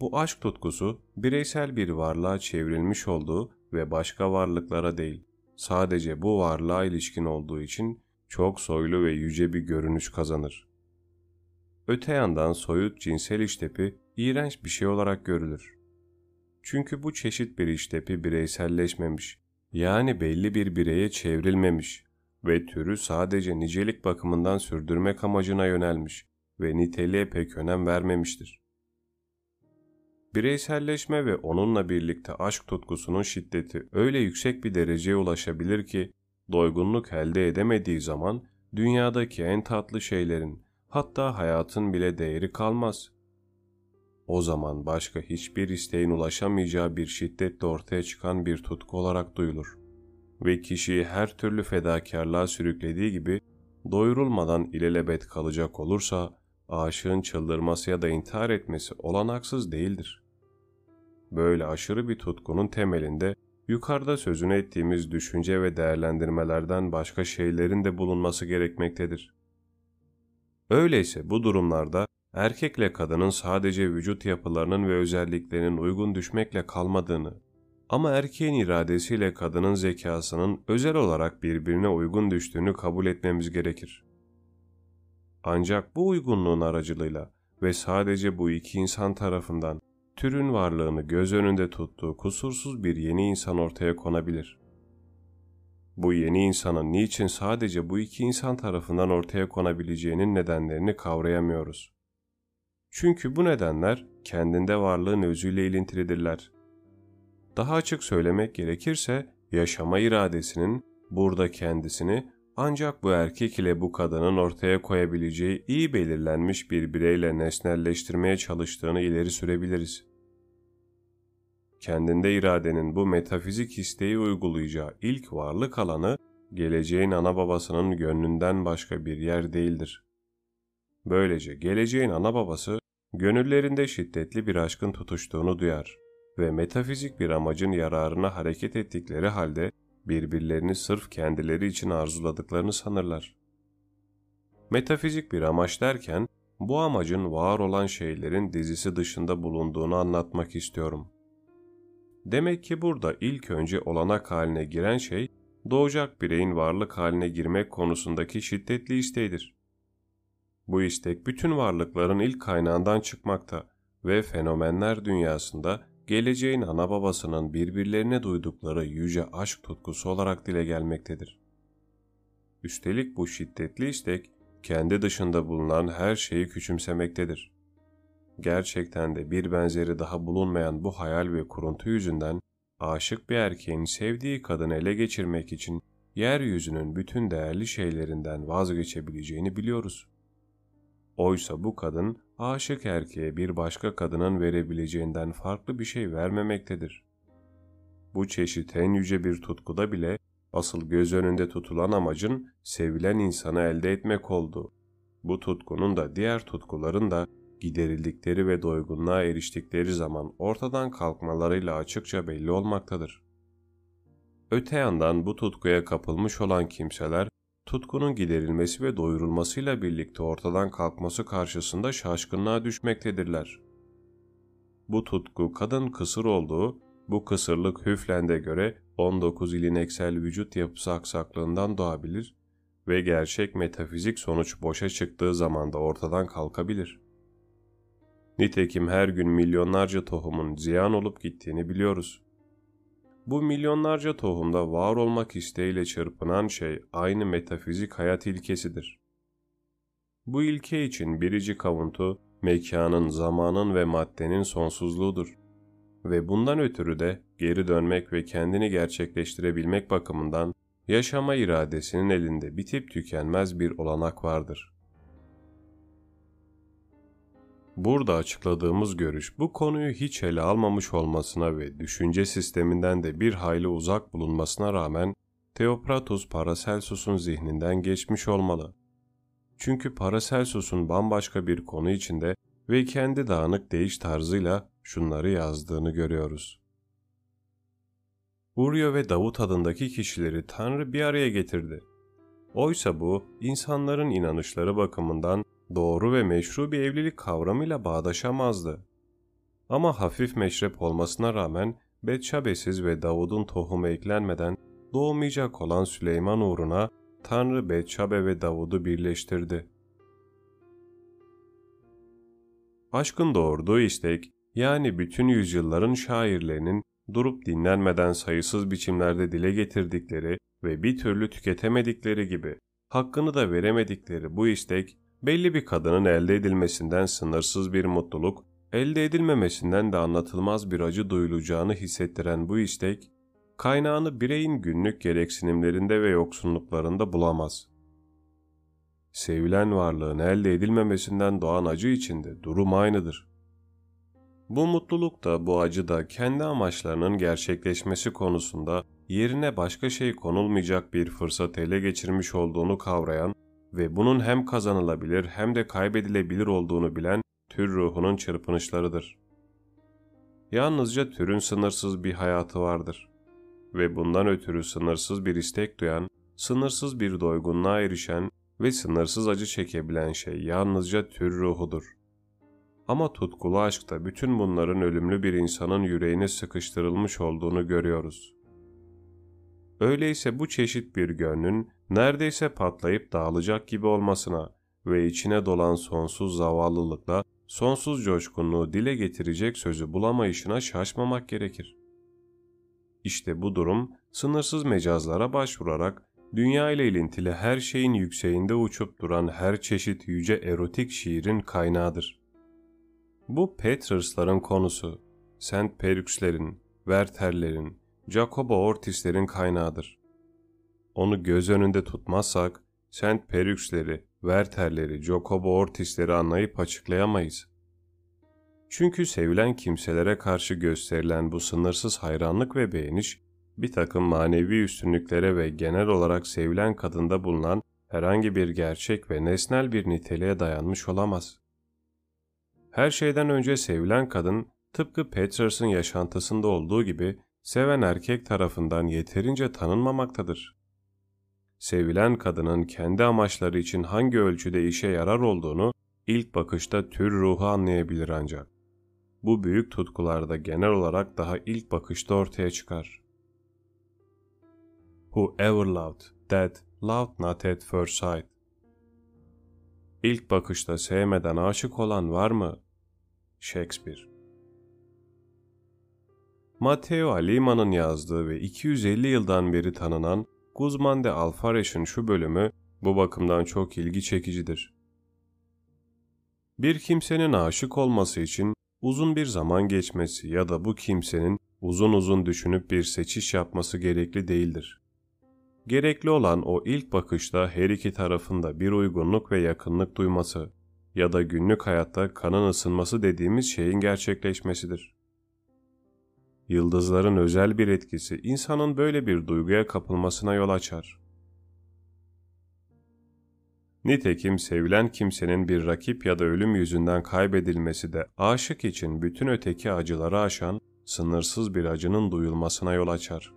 Bu aşk tutkusu bireysel bir varlığa çevrilmiş olduğu ve başka varlıklara değil, sadece bu varlığa ilişkin olduğu için çok soylu ve yüce bir görünüş kazanır. Öte yandan soyut cinsel iştepi iğrenç bir şey olarak görülür. Çünkü bu çeşit bir iştepi bireyselleşmemiş, yani belli bir bireye çevrilmemiş ve türü sadece nicelik bakımından sürdürmek amacına yönelmiş ve niteliğe pek önem vermemiştir. Bireyselleşme ve onunla birlikte aşk tutkusunun şiddeti öyle yüksek bir dereceye ulaşabilir ki, doygunluk elde edemediği zaman dünyadaki en tatlı şeylerin, hatta hayatın bile değeri kalmaz. O zaman başka hiçbir isteğin ulaşamayacağı bir şiddetle ortaya çıkan bir tutku olarak duyulur. Ve kişiyi her türlü fedakarlığa sürüklediği gibi doyurulmadan ilelebet kalacak olursa aşığın çıldırması ya da intihar etmesi olanaksız değildir. Böyle aşırı bir tutkunun temelinde yukarıda sözünü ettiğimiz düşünce ve değerlendirmelerden başka şeylerin de bulunması gerekmektedir. Öyleyse bu durumlarda erkekle kadının sadece vücut yapılarının ve özelliklerinin uygun düşmekle kalmadığını ama erkeğin iradesiyle kadının zekasının özel olarak birbirine uygun düştüğünü kabul etmemiz gerekir. Ancak bu uygunluğun aracılığıyla ve sadece bu iki insan tarafından türün varlığını göz önünde tuttuğu kusursuz bir yeni insan ortaya konabilir. Bu yeni insanın niçin sadece bu iki insan tarafından ortaya konabileceğinin nedenlerini kavrayamıyoruz. Çünkü bu nedenler kendinde varlığın özüyle ilintilidirler. Daha açık söylemek gerekirse yaşama iradesinin burada kendisini ancak bu erkek ile bu kadının ortaya koyabileceği iyi belirlenmiş bir bireyle nesnelleştirmeye çalıştığını ileri sürebiliriz. Kendinde iradenin bu metafizik isteği uygulayacağı ilk varlık alanı geleceğin ana babasının gönlünden başka bir yer değildir. Böylece geleceğin ana babası gönüllerinde şiddetli bir aşkın tutuştuğunu duyar ve metafizik bir amacın yararına hareket ettikleri halde birbirlerini sırf kendileri için arzuladıklarını sanırlar. Metafizik bir amaç derken bu amacın var olan şeylerin dizisi dışında bulunduğunu anlatmak istiyorum. Demek ki burada ilk önce olanak haline giren şey doğacak bireyin varlık haline girmek konusundaki şiddetli isteğidir. Bu istek bütün varlıkların ilk kaynağından çıkmakta ve fenomenler dünyasında geleceğin ana babasının birbirlerine duydukları yüce aşk tutkusu olarak dile gelmektedir. Üstelik bu şiddetli istek kendi dışında bulunan her şeyi küçümsemektedir. Gerçekten de bir benzeri daha bulunmayan bu hayal ve kuruntu yüzünden aşık bir erkeğin sevdiği kadını ele geçirmek için yeryüzünün bütün değerli şeylerinden vazgeçebileceğini biliyoruz. Oysa bu kadın aşık erkeğe bir başka kadının verebileceğinden farklı bir şey vermemektedir. Bu çeşit en yüce bir tutkuda bile asıl göz önünde tutulan amacın sevilen insanı elde etmek olduğu. Bu tutkunun da diğer tutkuların da giderildikleri ve doygunluğa eriştikleri zaman ortadan kalkmalarıyla açıkça belli olmaktadır. Öte yandan bu tutkuya kapılmış olan kimseler tutkunun giderilmesi ve doyurulmasıyla birlikte ortadan kalkması karşısında şaşkınlığa düşmektedirler. Bu tutku kadın kısır olduğu, bu kısırlık Hüflen'de göre 19 ilineksel vücut yapısı aksaklığından doğabilir ve gerçek metafizik sonuç boşa çıktığı zaman da ortadan kalkabilir. Nitekim her gün milyonlarca tohumun ziyan olup gittiğini biliyoruz. Bu milyonlarca tohumda var olmak isteğiyle çırpınan şey aynı metafizik hayat ilkesidir. Bu ilke için biricik avuntu, mekanın, zamanın ve maddenin sonsuzluğudur. ve bundan ötürü de geri dönmek ve kendini gerçekleştirebilmek bakımından yaşama iradesinin elinde bitip tükenmez bir olanak vardır. Burada açıkladığımız görüş bu konuyu hiç ele almamış olmasına ve düşünce sisteminden de bir hayli uzak bulunmasına rağmen Theopratus Paracelsus'un zihninden geçmiş olmalı. Çünkü Paracelsus'un bambaşka bir konu içinde ve kendi dağınık değiş tarzıyla şunları yazdığını görüyoruz. Uryo ve Davut adındaki kişileri Tanrı bir araya getirdi. Oysa bu, insanların inanışları bakımından doğru ve meşru bir evlilik kavramıyla bağdaşamazdı. Ama hafif meşrep olmasına rağmen Betşabesiz ve Davud'un tohumu eklenmeden doğmayacak olan Süleyman uğruna Tanrı Betşabe ve Davud'u birleştirdi. Aşkın doğurduğu istek, yani bütün yüzyılların şairlerinin durup dinlenmeden sayısız biçimlerde dile getirdikleri ve bir türlü tüketemedikleri gibi hakkını da veremedikleri bu istek, belli bir kadının elde edilmesinden sınırsız bir mutluluk, elde edilmemesinden de anlatılmaz bir acı duyulacağını hissettiren bu istek, kaynağını bireyin günlük gereksinimlerinde ve yoksunluklarında bulamaz. Sevilen varlığın elde edilmemesinden doğan acı içinde durum aynıdır. Bu mutluluk da bu acı da kendi amaçlarının gerçekleşmesi konusunda yerine başka şey konulmayacak bir fırsat ele geçirmiş olduğunu kavrayan ve bunun hem kazanılabilir hem de kaybedilebilir olduğunu bilen tür ruhunun çırpınışlarıdır. Yalnızca türün sınırsız bir hayatı vardır ve bundan ötürü sınırsız bir istek duyan, sınırsız bir doygunluğa erişen ve sınırsız acı çekebilen şey yalnızca tür ruhudur. Ama tutkulu aşkta bütün bunların ölümlü bir insanın yüreğine sıkıştırılmış olduğunu görüyoruz. Öyleyse bu çeşit bir gönlün neredeyse patlayıp dağılacak gibi olmasına ve içine dolan sonsuz zavallılıkla sonsuz coşkunluğu dile getirecek sözü bulamayışına şaşmamak gerekir. İşte bu durum sınırsız mecazlara başvurarak dünya ile ilintili her şeyin yükseğinde uçup duran her çeşit yüce erotik şiirin kaynağıdır. Bu Petters'ların konusu, Saint Perükslerin, Werther'lerin, Jacobo Ortis'lerin kaynağıdır. Onu göz önünde tutmazsak, Saint Perüksleri, Werther'leri, Jacobo Ortis'leri anlayıp açıklayamayız. Çünkü sevilen kimselere karşı gösterilen bu sınırsız hayranlık ve beğeniş, bir takım manevi üstünlüklere ve genel olarak sevilen kadında bulunan herhangi bir gerçek ve nesnel bir niteliğe dayanmış olamaz. Her şeyden önce sevilen kadın, tıpkı Peters'ın yaşantısında olduğu gibi, seven erkek tarafından yeterince tanınmamaktadır. Sevilen kadının kendi amaçları için hangi ölçüde işe yarar olduğunu ilk bakışta tür ruhu anlayabilir ancak. Bu büyük tutkularda genel olarak daha ilk bakışta ortaya çıkar. Who ever loved, that loved not at first sight. İlk bakışta sevmeden aşık olan var mı? Shakespeare Matteo Alima'nın yazdığı ve 250 yıldan beri tanınan Guzman de Alfares'in şu bölümü bu bakımdan çok ilgi çekicidir. Bir kimsenin aşık olması için uzun bir zaman geçmesi ya da bu kimsenin uzun uzun düşünüp bir seçiş yapması gerekli değildir. Gerekli olan o ilk bakışta her iki tarafında bir uygunluk ve yakınlık duyması ya da günlük hayatta kanın ısınması dediğimiz şeyin gerçekleşmesidir. Yıldızların özel bir etkisi insanın böyle bir duyguya kapılmasına yol açar. Nitekim sevilen kimsenin bir rakip ya da ölüm yüzünden kaybedilmesi de aşık için bütün öteki acıları aşan sınırsız bir acının duyulmasına yol açar.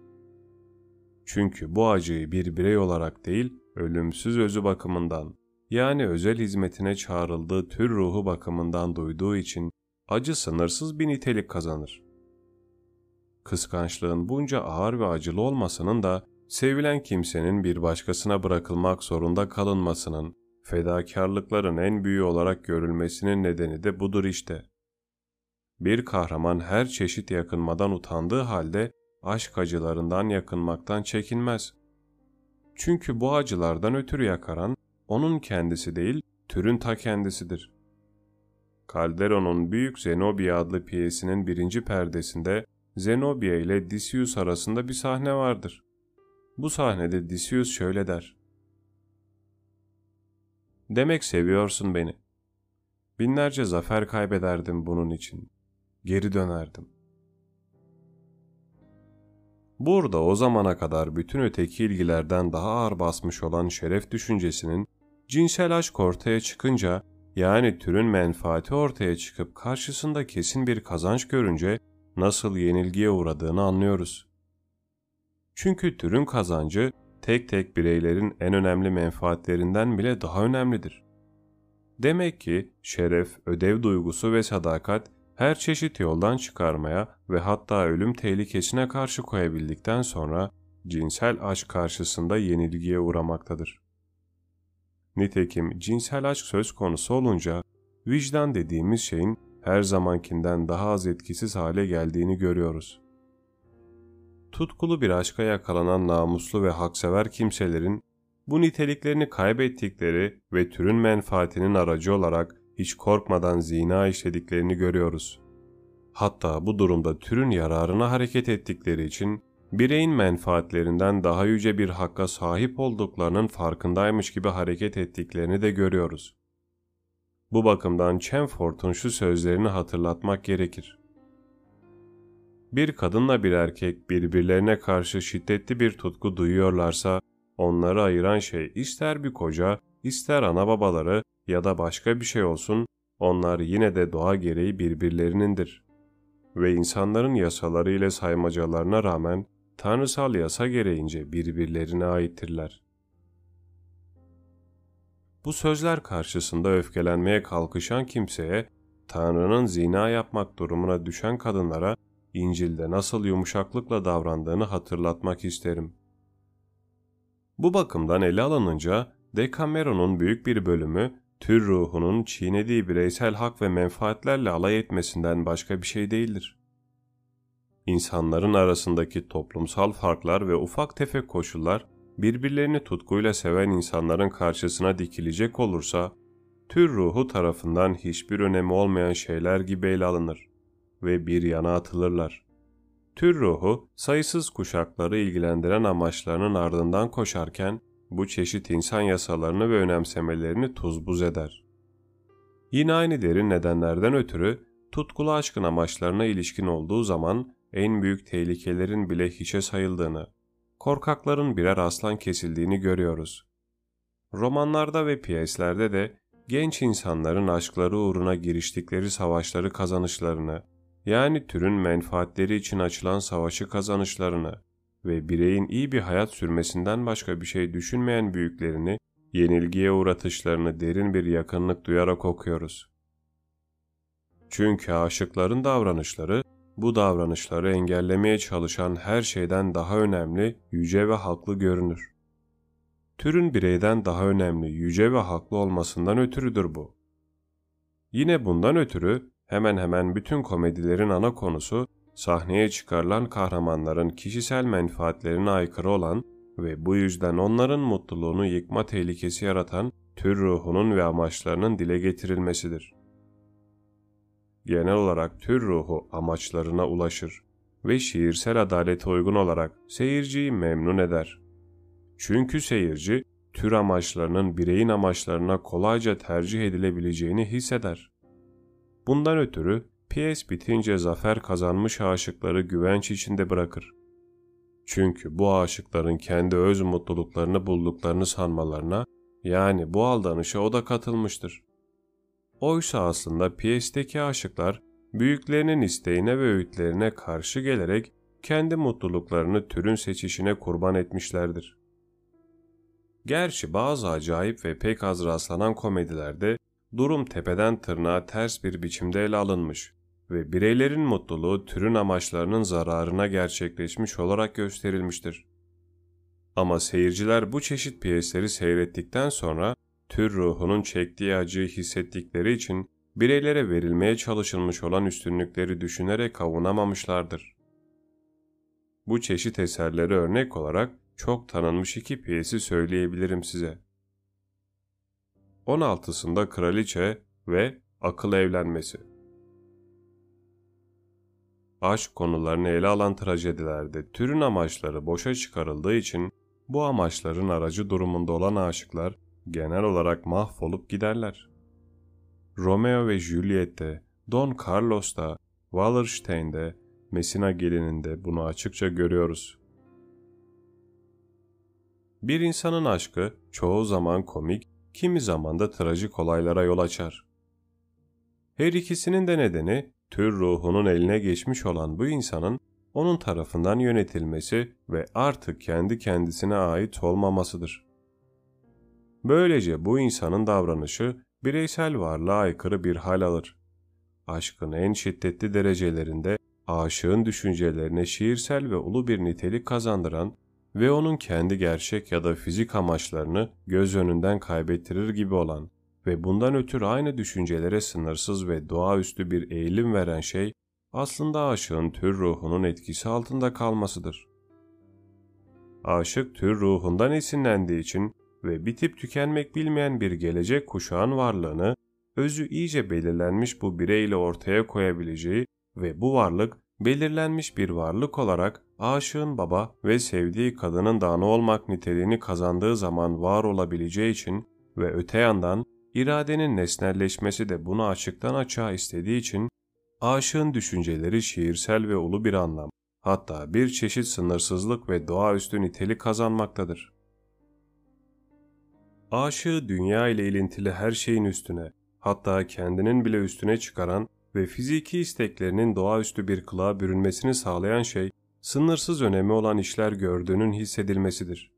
Çünkü bu acıyı bir birey olarak değil, ölümsüz özü bakımından, yani özel hizmetine çağrıldığı tür ruhu bakımından duyduğu için acı sınırsız bir nitelik kazanır. Kıskançlığın bunca ağır ve acılı olmasının da sevilen kimsenin bir başkasına bırakılmak zorunda kalınmasının, fedakarlıkların en büyüğü olarak görülmesinin nedeni de budur işte. Bir kahraman her çeşit yakınmadan utandığı halde aşk acılarından yakınmaktan çekinmez. Çünkü bu acılardan ötürü yakaran onun kendisi değil, türün ta kendisidir. Calderon'un Büyük Zenobia adlı piyesinin birinci perdesinde Zenobia ile Decius arasında bir sahne vardır. Bu sahnede Decius şöyle der. Demek seviyorsun beni. Binlerce zafer kaybederdim bunun için. Geri dönerdim. Burada o zamana kadar bütün öteki ilgilerden daha ağır basmış olan şeref düşüncesinin cinsel aşk ortaya çıkınca yani türün menfaati ortaya çıkıp karşısında kesin bir kazanç görünce nasıl yenilgiye uğradığını anlıyoruz. Çünkü türün kazancı tek tek bireylerin en önemli menfaatlerinden bile daha önemlidir. Demek ki şeref, ödev duygusu ve sadakat her çeşit yoldan çıkarmaya ve hatta ölüm tehlikesine karşı koyabildikten sonra cinsel aşk karşısında yenilgiye uğramaktadır. Nitekim cinsel aşk söz konusu olunca vicdan dediğimiz şeyin her zamankinden daha az etkisiz hale geldiğini görüyoruz. Tutkulu bir aşka yakalanan namuslu ve haksever kimselerin bu niteliklerini kaybettikleri ve türün menfaatinin aracı olarak hiç korkmadan zina işlediklerini görüyoruz. Hatta bu durumda türün yararına hareket ettikleri için bireyin menfaatlerinden daha yüce bir hakka sahip olduklarının farkındaymış gibi hareket ettiklerini de görüyoruz. Bu bakımdan Chenford'un şu sözlerini hatırlatmak gerekir. Bir kadınla bir erkek birbirlerine karşı şiddetli bir tutku duyuyorlarsa, onları ayıran şey ister bir koca, ister ana babaları ya da başka bir şey olsun, onlar yine de doğa gereği birbirlerinindir. Ve insanların yasaları ile saymacalarına rağmen tanrısal yasa gereğince birbirlerine aittirler. Bu sözler karşısında öfkelenmeye kalkışan kimseye, Tanrı'nın zina yapmak durumuna düşen kadınlara İncil'de nasıl yumuşaklıkla davrandığını hatırlatmak isterim. Bu bakımdan ele alınınca Decameron'un büyük bir bölümü tür ruhunun çiğnediği bireysel hak ve menfaatlerle alay etmesinden başka bir şey değildir. İnsanların arasındaki toplumsal farklar ve ufak tefek koşullar birbirlerini tutkuyla seven insanların karşısına dikilecek olursa, tür ruhu tarafından hiçbir önemi olmayan şeyler gibi ele alınır ve bir yana atılırlar. Tür ruhu, sayısız kuşakları ilgilendiren amaçlarının ardından koşarken, bu çeşit insan yasalarını ve önemsemelerini tuz buz eder. Yine aynı derin nedenlerden ötürü, tutkulu aşkın amaçlarına ilişkin olduğu zaman en büyük tehlikelerin bile hiçe sayıldığını, korkakların birer aslan kesildiğini görüyoruz. Romanlarda ve piyeslerde de genç insanların aşkları uğruna giriştikleri savaşları kazanışlarını, yani türün menfaatleri için açılan savaşı kazanışlarını ve bireyin iyi bir hayat sürmesinden başka bir şey düşünmeyen büyüklerini, yenilgiye uğratışlarını derin bir yakınlık duyarak okuyoruz. Çünkü aşıkların davranışları, bu davranışları engellemeye çalışan her şeyden daha önemli, yüce ve haklı görünür. Türün bireyden daha önemli, yüce ve haklı olmasından ötürüdür bu. Yine bundan ötürü hemen hemen bütün komedilerin ana konusu sahneye çıkarılan kahramanların kişisel menfaatlerine aykırı olan ve bu yüzden onların mutluluğunu yıkma tehlikesi yaratan tür ruhunun ve amaçlarının dile getirilmesidir. Genel olarak tür ruhu amaçlarına ulaşır ve şiirsel adalete uygun olarak seyirciyi memnun eder. Çünkü seyirci tür amaçlarının bireyin amaçlarına kolayca tercih edilebileceğini hisseder. Bundan ötürü piyes bitince zafer kazanmış aşıkları güvenç içinde bırakır. Çünkü bu aşıkların kendi öz mutluluklarını bulduklarını sanmalarına, yani bu aldanışa o da katılmıştır. Oysa aslında piyesteki aşıklar, büyüklerinin isteğine ve öğütlerine karşı gelerek kendi mutluluklarını türün seçişine kurban etmişlerdir. Gerçi bazı acayip ve pek az rastlanan komedilerde durum tepeden tırnağa ters bir biçimde ele alınmış ve bireylerin mutluluğu türün amaçlarının zararına gerçekleşmiş olarak gösterilmiştir. Ama seyirciler bu çeşit piyesleri seyrettikten sonra tür ruhunun çektiği acıyı hissettikleri için bireylere verilmeye çalışılmış olan üstünlükleri düşünerek kavunamamışlardır. Bu çeşit eserleri örnek olarak çok tanınmış iki piyesi söyleyebilirim size. 16'sında kraliçe ve akıl evlenmesi. Aşk konularını ele alan trajedilerde türün amaçları boşa çıkarıldığı için bu amaçların aracı durumunda olan aşıklar genel olarak mahvolup giderler. Romeo ve Juliet'te, Don Carlos'ta, Wallerstein'de, Messina gelininde bunu açıkça görüyoruz. Bir insanın aşkı çoğu zaman komik, kimi zaman da trajik olaylara yol açar. Her ikisinin de nedeni tür ruhunun eline geçmiş olan bu insanın onun tarafından yönetilmesi ve artık kendi kendisine ait olmamasıdır. Böylece bu insanın davranışı bireysel varlığa aykırı bir hal alır. Aşkın en şiddetli derecelerinde aşığın düşüncelerine şiirsel ve ulu bir nitelik kazandıran ve onun kendi gerçek ya da fizik amaçlarını göz önünden kaybettirir gibi olan ve bundan ötürü aynı düşüncelere sınırsız ve doğaüstü bir eğilim veren şey aslında aşığın tür ruhunun etkisi altında kalmasıdır. Aşık tür ruhundan esinlendiği için ve bitip tükenmek bilmeyen bir gelecek kuşağın varlığını özü iyice belirlenmiş bu bireyle ortaya koyabileceği ve bu varlık belirlenmiş bir varlık olarak aşığın baba ve sevdiği kadının da ana olmak niteliğini kazandığı zaman var olabileceği için ve öte yandan iradenin nesnelleşmesi de bunu açıktan açığa istediği için aşığın düşünceleri şiirsel ve ulu bir anlam, hatta bir çeşit sınırsızlık ve doğaüstü nitelik kazanmaktadır. Aşığı dünya ile ilintili her şeyin üstüne, hatta kendinin bile üstüne çıkaran ve fiziki isteklerinin doğaüstü bir kılığa bürünmesini sağlayan şey, sınırsız önemi olan işler gördüğünün hissedilmesidir.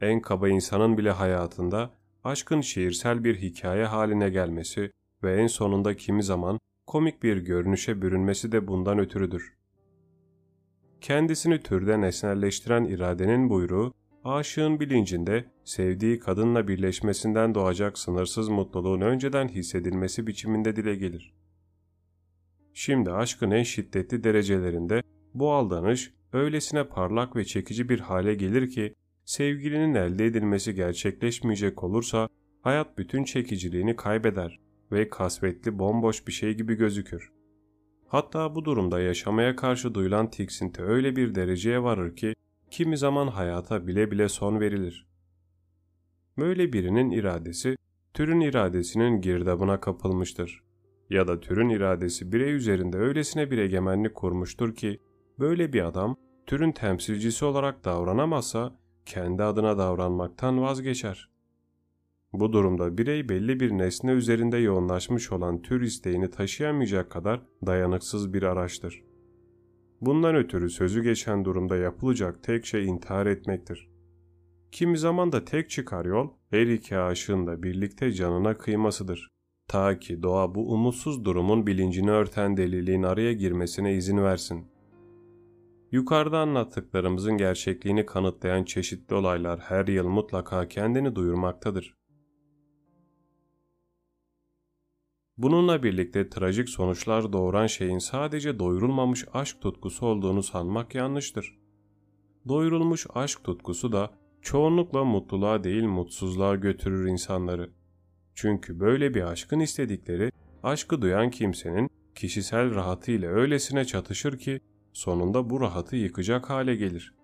En kaba insanın bile hayatında aşkın şiirsel bir hikaye haline gelmesi ve en sonunda kimi zaman komik bir görünüşe bürünmesi de bundan ötürüdür. Kendisini türde nesnelleştiren iradenin buyruğu, aşığın bilincinde sevdiği kadınla birleşmesinden doğacak sınırsız mutluluğun önceden hissedilmesi biçiminde dile gelir. Şimdi aşkın en şiddetli derecelerinde bu aldanış öylesine parlak ve çekici bir hale gelir ki sevgilinin elde edilmesi gerçekleşmeyecek olursa hayat bütün çekiciliğini kaybeder ve kasvetli bomboş bir şey gibi gözükür. Hatta bu durumda yaşamaya karşı duyulan tiksinti öyle bir dereceye varır ki kimi zaman hayata bile bile son verilir. Böyle birinin iradesi türün iradesinin girdabına kapılmıştır. Ya da türün iradesi birey üzerinde öylesine bir egemenlik kurmuştur ki böyle bir adam türün temsilcisi olarak davranamazsa kendi adına davranmaktan vazgeçer. Bu durumda birey belli bir nesne üzerinde yoğunlaşmış olan tür isteğini taşıyamayacak kadar dayanıksız bir araçtır. Bundan ötürü sözü geçen durumda yapılacak tek şey intihar etmektir. Kimi zaman da tek çıkar yol her iki aşığın da birlikte canına kıymasıdır. Ta ki doğa bu umutsuz durumun bilincini örten deliliğin araya girmesine izin versin. Yukarıda anlattıklarımızın gerçekliğini kanıtlayan çeşitli olaylar her yıl mutlaka kendini duyurmaktadır. Bununla birlikte trajik sonuçlar doğuran şeyin sadece doyurulmamış aşk tutkusu olduğunu sanmak yanlıştır. Doyurulmuş aşk tutkusu da çoğunlukla mutluluğa değil mutsuzluğa götürür insanları. Çünkü böyle bir aşkın istedikleri, aşkı duyan kimsenin kişisel rahatı ile öylesine çatışır ki sonunda bu rahatı yıkacak hale gelir.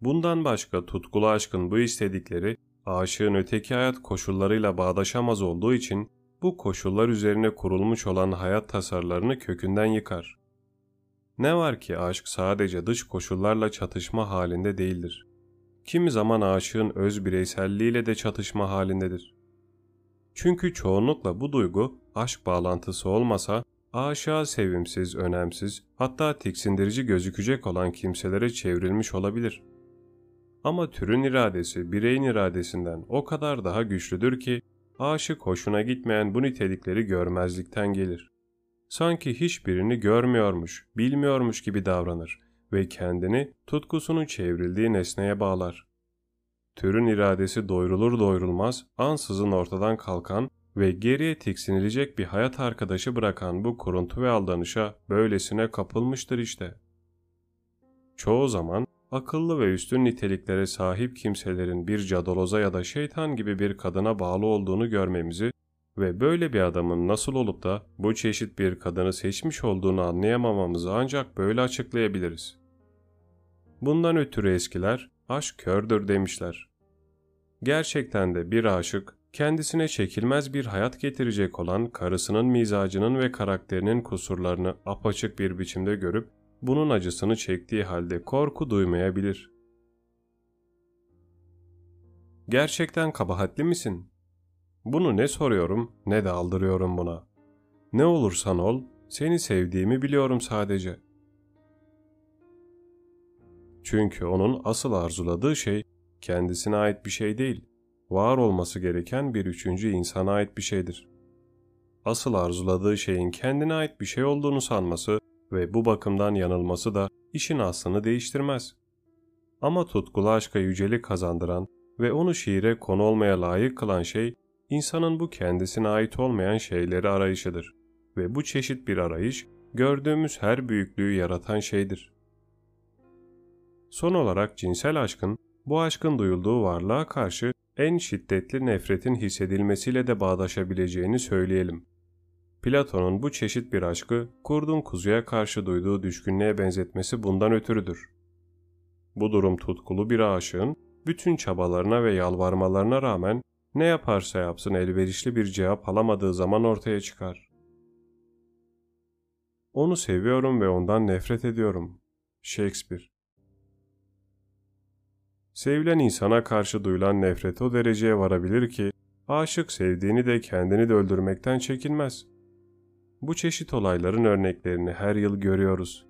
Bundan başka tutkulu aşkın bu istedikleri aşığın öteki hayat koşullarıyla bağdaşamaz olduğu için bu koşullar üzerine kurulmuş olan hayat tasarlarını kökünden yıkar. Ne var ki aşk sadece dış koşullarla çatışma halinde değildir. Kimi zaman aşığın öz bireyselliğiyle de çatışma halindedir. Çünkü çoğunlukla bu duygu aşk bağlantısı olmasa aşağı sevimsiz, önemsiz, hatta tiksindirici gözükecek olan kimselere çevrilmiş olabilir. Ama türün iradesi bireyin iradesinden o kadar daha güçlüdür ki aşık hoşuna gitmeyen bu nitelikleri görmezlikten gelir. Sanki hiçbirini görmüyormuş, bilmiyormuş gibi davranır ve kendini tutkusunun çevrildiği nesneye bağlar. Türün iradesi doyrulur doyrulmaz ansızın ortadan kalkan ve geriye tiksinilecek bir hayat arkadaşı bırakan bu kuruntu ve aldanışa böylesine kapılmıştır işte. Çoğu zaman akıllı ve üstün niteliklere sahip kimselerin bir cadaloza ya da şeytan gibi bir kadına bağlı olduğunu görmemizi ve böyle bir adamın nasıl olup da bu çeşit bir kadını seçmiş olduğunu anlayamamamızı ancak böyle açıklayabiliriz. Bundan ötürü eskiler aşk kördür demişler. Gerçekten de bir aşık kendisine çekilmez bir hayat getirecek olan karısının mizacının ve karakterinin kusurlarını apaçık bir biçimde görüp bunun acısını çektiği halde korku duymayabilir. Gerçekten kabahatli misin? Bunu ne soruyorum ne de aldırıyorum buna. Ne olursan ol, seni sevdiğimi biliyorum sadece. Çünkü onun asıl arzuladığı şey kendisine ait bir şey değil, var olması gereken bir üçüncü insana ait bir şeydir. Asıl arzuladığı şeyin kendine ait bir şey olduğunu sanması ve bu bakımdan yanılması da işin aslını değiştirmez. Ama tutkulu aşka yücelik kazandıran ve onu şiire konu olmaya layık kılan şey, insanın bu kendisine ait olmayan şeyleri arayışıdır. Ve bu çeşit bir arayış, gördüğümüz her büyüklüğü yaratan şeydir. Son olarak cinsel aşkın, bu aşkın duyulduğu varlığa karşı en şiddetli nefretin hissedilmesiyle de bağdaşabileceğini söyleyelim. Platon'un bu çeşit bir aşkı kurdun kuzuya karşı duyduğu düşkünlüğe benzetmesi bundan ötürüdür. Bu durum tutkulu bir aşığın bütün çabalarına ve yalvarmalarına rağmen ne yaparsa yapsın elverişli bir cevap alamadığı zaman ortaya çıkar. Onu seviyorum ve ondan nefret ediyorum. Shakespeare Sevilen insana karşı duyulan nefret o dereceye varabilir ki, aşık sevdiğini de kendini de öldürmekten çekinmez. Bu çeşit olayların örneklerini her yıl görüyoruz.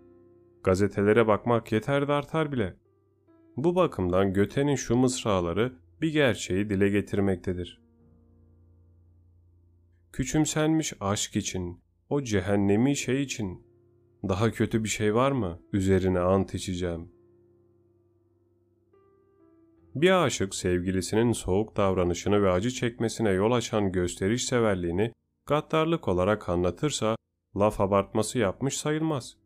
Gazetelere bakmak yeter de artar bile. Bu bakımdan Göte'nin şu mısraları bir gerçeği dile getirmektedir. Küçümsenmiş aşk için, o cehennemi şey için, daha kötü bir şey var mı üzerine ant içeceğim. Bir aşık sevgilisinin soğuk davranışını ve acı çekmesine yol açan gösteriş severliğini gaddarlık olarak anlatırsa laf abartması yapmış sayılmaz.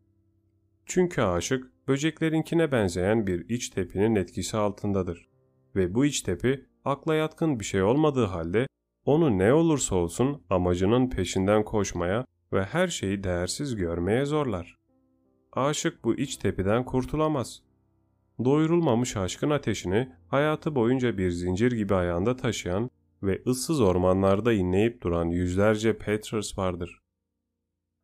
Çünkü aşık böceklerinkine benzeyen bir iç tepinin etkisi altındadır ve bu iç tepi akla yatkın bir şey olmadığı halde onu ne olursa olsun amacının peşinden koşmaya ve her şeyi değersiz görmeye zorlar. Aşık bu iç tepiden kurtulamaz. Doyurulmamış aşkın ateşini hayatı boyunca bir zincir gibi ayağında taşıyan ve ıssız ormanlarda inleyip duran yüzlerce Petrus vardır.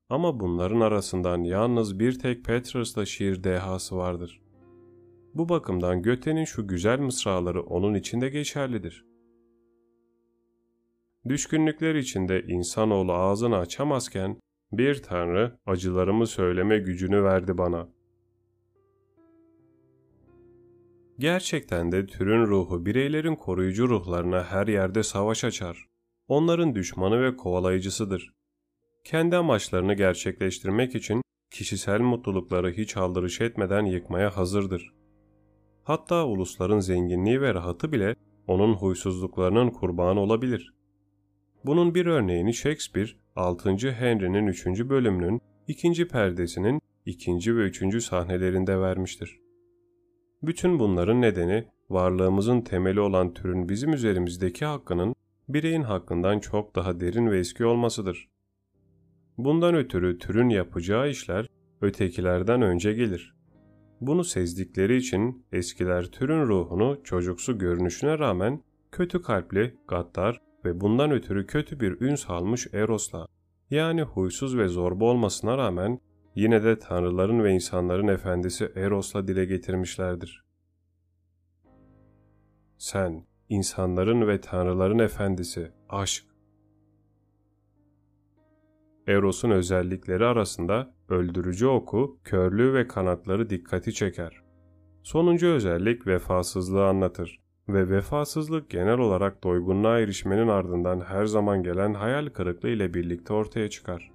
Ama bunların arasından yalnız bir tek Petrus'la şiir dehası vardır. Bu bakımdan Göte'nin şu güzel mısraları onun içinde geçerlidir. Düşkünlükler içinde insanoğlu ağzını açamazken bir tanrı acılarımı söyleme gücünü verdi bana. Gerçekten de türün ruhu bireylerin koruyucu ruhlarına her yerde savaş açar. Onların düşmanı ve kovalayıcısıdır. Kendi amaçlarını gerçekleştirmek için kişisel mutlulukları hiç aldırış etmeden yıkmaya hazırdır. Hatta ulusların zenginliği ve rahatı bile onun huysuzluklarının kurbanı olabilir. Bunun bir örneğini Shakespeare 6. Henry'nin 3. bölümünün 2. perdesinin 2. ve 3. sahnelerinde vermiştir. Bütün bunların nedeni varlığımızın temeli olan türün bizim üzerimizdeki hakkının bireyin hakkından çok daha derin ve eski olmasıdır. Bundan ötürü türün yapacağı işler ötekilerden önce gelir. Bunu sezdikleri için eskiler türün ruhunu çocuksu görünüşüne rağmen kötü kalpli, gaddar ve bundan ötürü kötü bir ün salmış Eros'la yani huysuz ve zorba olmasına rağmen yine de tanrıların ve insanların efendisi Eros'la dile getirmişlerdir. Sen, insanların ve tanrıların efendisi, aşk. Eros'un özellikleri arasında öldürücü oku, körlüğü ve kanatları dikkati çeker. Sonuncu özellik vefasızlığı anlatır ve vefasızlık genel olarak doygunluğa erişmenin ardından her zaman gelen hayal kırıklığı ile birlikte ortaya çıkar.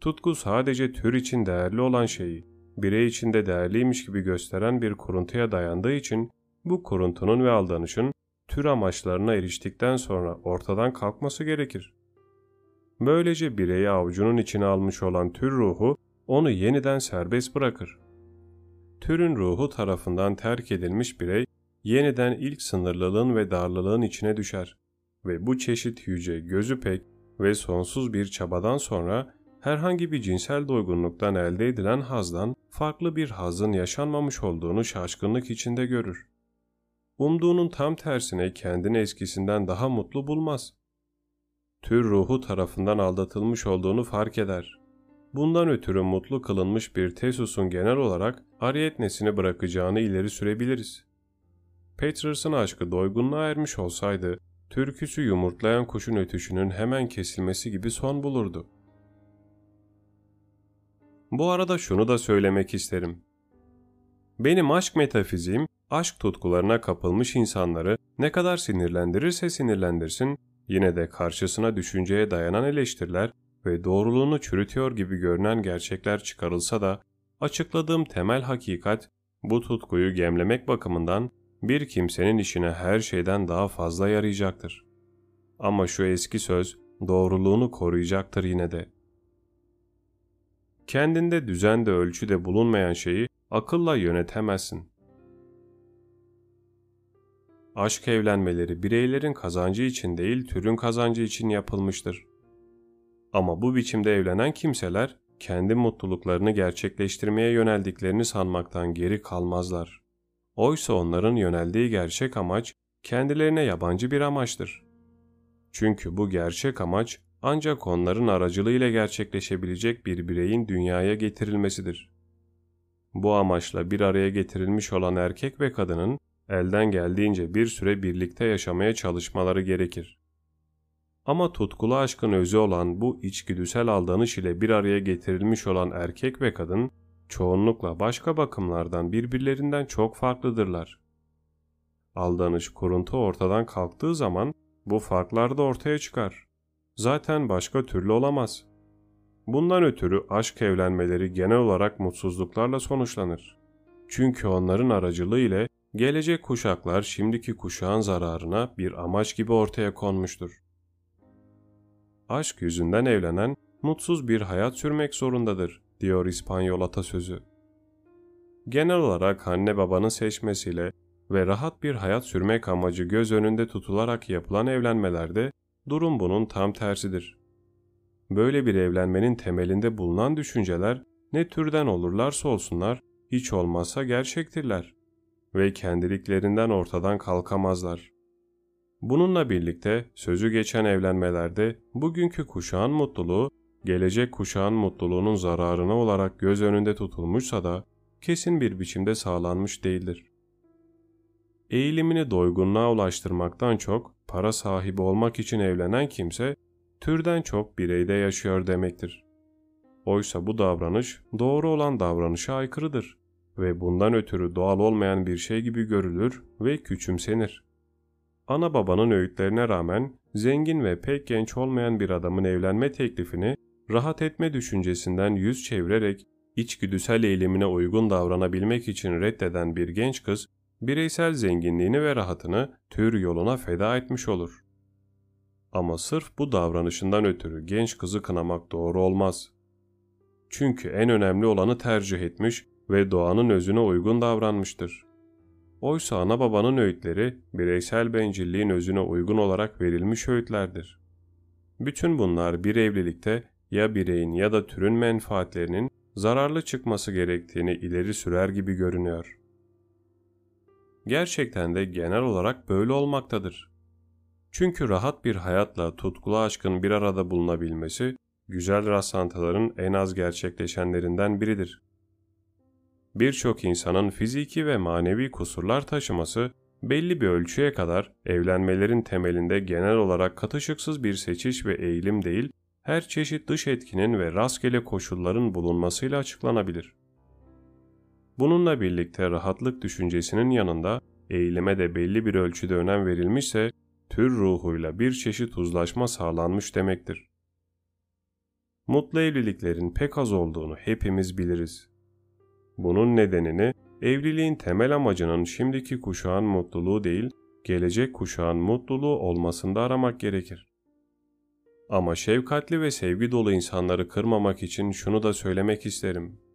Tutku sadece tür için değerli olan şeyi, birey içinde değerliymiş gibi gösteren bir kuruntuya dayandığı için bu kuruntunun ve aldanışın tür amaçlarına eriştikten sonra ortadan kalkması gerekir. Böylece bireyi avucunun içine almış olan tür ruhu onu yeniden serbest bırakır. türün ruhu tarafından terk edilmiş birey yeniden ilk sınırlılığın ve darlılığın içine düşer ve bu çeşit yüce, gözü pek ve sonsuz bir çabadan sonra herhangi bir cinsel doygunluktan elde edilen hazdan farklı bir hazın yaşanmamış olduğunu şaşkınlık içinde görür. Umduğunun tam tersine kendini eskisinden daha mutlu bulmaz. Tür ruhu tarafından aldatılmış olduğunu fark eder. Bundan ötürü mutlu kılınmış bir Tesus'un genel olarak ariyetnesini bırakacağını ileri sürebiliriz. Patterson aşkı doygunluğa ermiş olsaydı, türküsü yumurtlayan kuşun ötüşünün hemen kesilmesi gibi son bulurdu. Bu arada şunu da söylemek isterim. Benim aşk metafiziğim, aşk tutkularına kapılmış insanları ne kadar sinirlendirirse sinirlendirsin, yine de karşısına düşünceye dayanan eleştiriler ve doğruluğunu çürütüyor gibi görünen gerçekler çıkarılsa da, açıkladığım temel hakikat, bu tutkuyu gemlemek bakımından bir kimsenin işine her şeyden daha fazla yarayacaktır. Ama şu eski söz doğruluğunu koruyacaktır yine de. Kendinde düzende ölçüde bulunmayan şeyi akılla yönetemezsin. Aşk evlenmeleri bireylerin kazancı için değil türün kazancı için yapılmıştır. Ama bu biçimde evlenen kimseler kendi mutluluklarını gerçekleştirmeye yöneldiklerini sanmaktan geri kalmazlar. Oysa onların yöneldiği gerçek amaç kendilerine yabancı bir amaçtır. Çünkü bu gerçek amaç ancak onların aracılığıyla gerçekleşebilecek bir bireyin dünyaya getirilmesidir. Bu amaçla bir araya getirilmiş olan erkek ve kadının elden geldiğince bir süre birlikte yaşamaya çalışmaları gerekir. Ama tutkulu aşkın özü olan bu içgüdüsel aldanış ile bir araya getirilmiş olan erkek ve kadın çoğunlukla başka bakımlardan birbirlerinden çok farklıdırlar. Aldanış kuruntu ortadan kalktığı zaman bu farklar da ortaya çıkar. Zaten başka türlü olamaz. Bundan ötürü aşk evlenmeleri genel olarak mutsuzluklarla sonuçlanır. Çünkü onların aracılığı ile gelecek kuşaklar şimdiki kuşağın zararına bir amaç gibi ortaya konmuştur. Aşk yüzünden evlenen mutsuz bir hayat sürmek zorundadır diyor İspanyol atasözü. Genel olarak anne babanın seçmesiyle ve rahat bir hayat sürmek amacı göz önünde tutularak yapılan evlenmelerde durum bunun tam tersidir. Böyle bir evlenmenin temelinde bulunan düşünceler ne türden olurlarsa olsunlar hiç olmazsa gerçektirler ve kendiliklerinden ortadan kalkamazlar. Bununla birlikte sözü geçen evlenmelerde bugünkü kuşağın mutluluğu gelecek kuşağın mutluluğunun zararına olarak göz önünde tutulmuşsa da kesin bir biçimde sağlanmış değildir. Eğilimini doygunluğa ulaştırmaktan çok para sahibi olmak için evlenen kimse türden çok bireyde yaşıyor demektir. Oysa bu davranış doğru olan davranışa aykırıdır ve bundan ötürü doğal olmayan bir şey gibi görülür ve küçümsenir. Ana babanın öğütlerine rağmen zengin ve pek genç olmayan bir adamın evlenme teklifini rahat etme düşüncesinden yüz çevirerek içgüdüsel eğilimine uygun davranabilmek için reddeden bir genç kız, bireysel zenginliğini ve rahatını tür yoluna feda etmiş olur. Ama sırf bu davranışından ötürü genç kızı kınamak doğru olmaz. Çünkü en önemli olanı tercih etmiş ve doğanın özüne uygun davranmıştır. Oysa ana babanın öğütleri bireysel bencilliğin özüne uygun olarak verilmiş öğütlerdir. Bütün bunlar bir evlilikte ya bireyin ya da türün menfaatlerinin zararlı çıkması gerektiğini ileri sürer gibi görünüyor. Gerçekten de genel olarak böyle olmaktadır. Çünkü rahat bir hayatla tutkulu aşkın bir arada bulunabilmesi, güzel rastlantıların en az gerçekleşenlerinden biridir. Birçok insanın fiziki ve manevi kusurlar taşıması, belli bir ölçüye kadar evlenmelerin temelinde genel olarak katışıksız bir seçiş ve eğilim değil, her çeşit dış etkinin ve rastgele koşulların bulunmasıyla açıklanabilir. Bununla birlikte rahatlık düşüncesinin yanında eğilime de belli bir ölçüde önem verilmişse tür ruhuyla bir çeşit uzlaşma sağlanmış demektir. Mutlu evliliklerin pek az olduğunu hepimiz biliriz. Bunun nedenini evliliğin temel amacının şimdiki kuşağın mutluluğu değil, gelecek kuşağın mutluluğu olmasında aramak gerekir. Ama şefkatli ve sevgi dolu insanları kırmamak için şunu da söylemek isterim.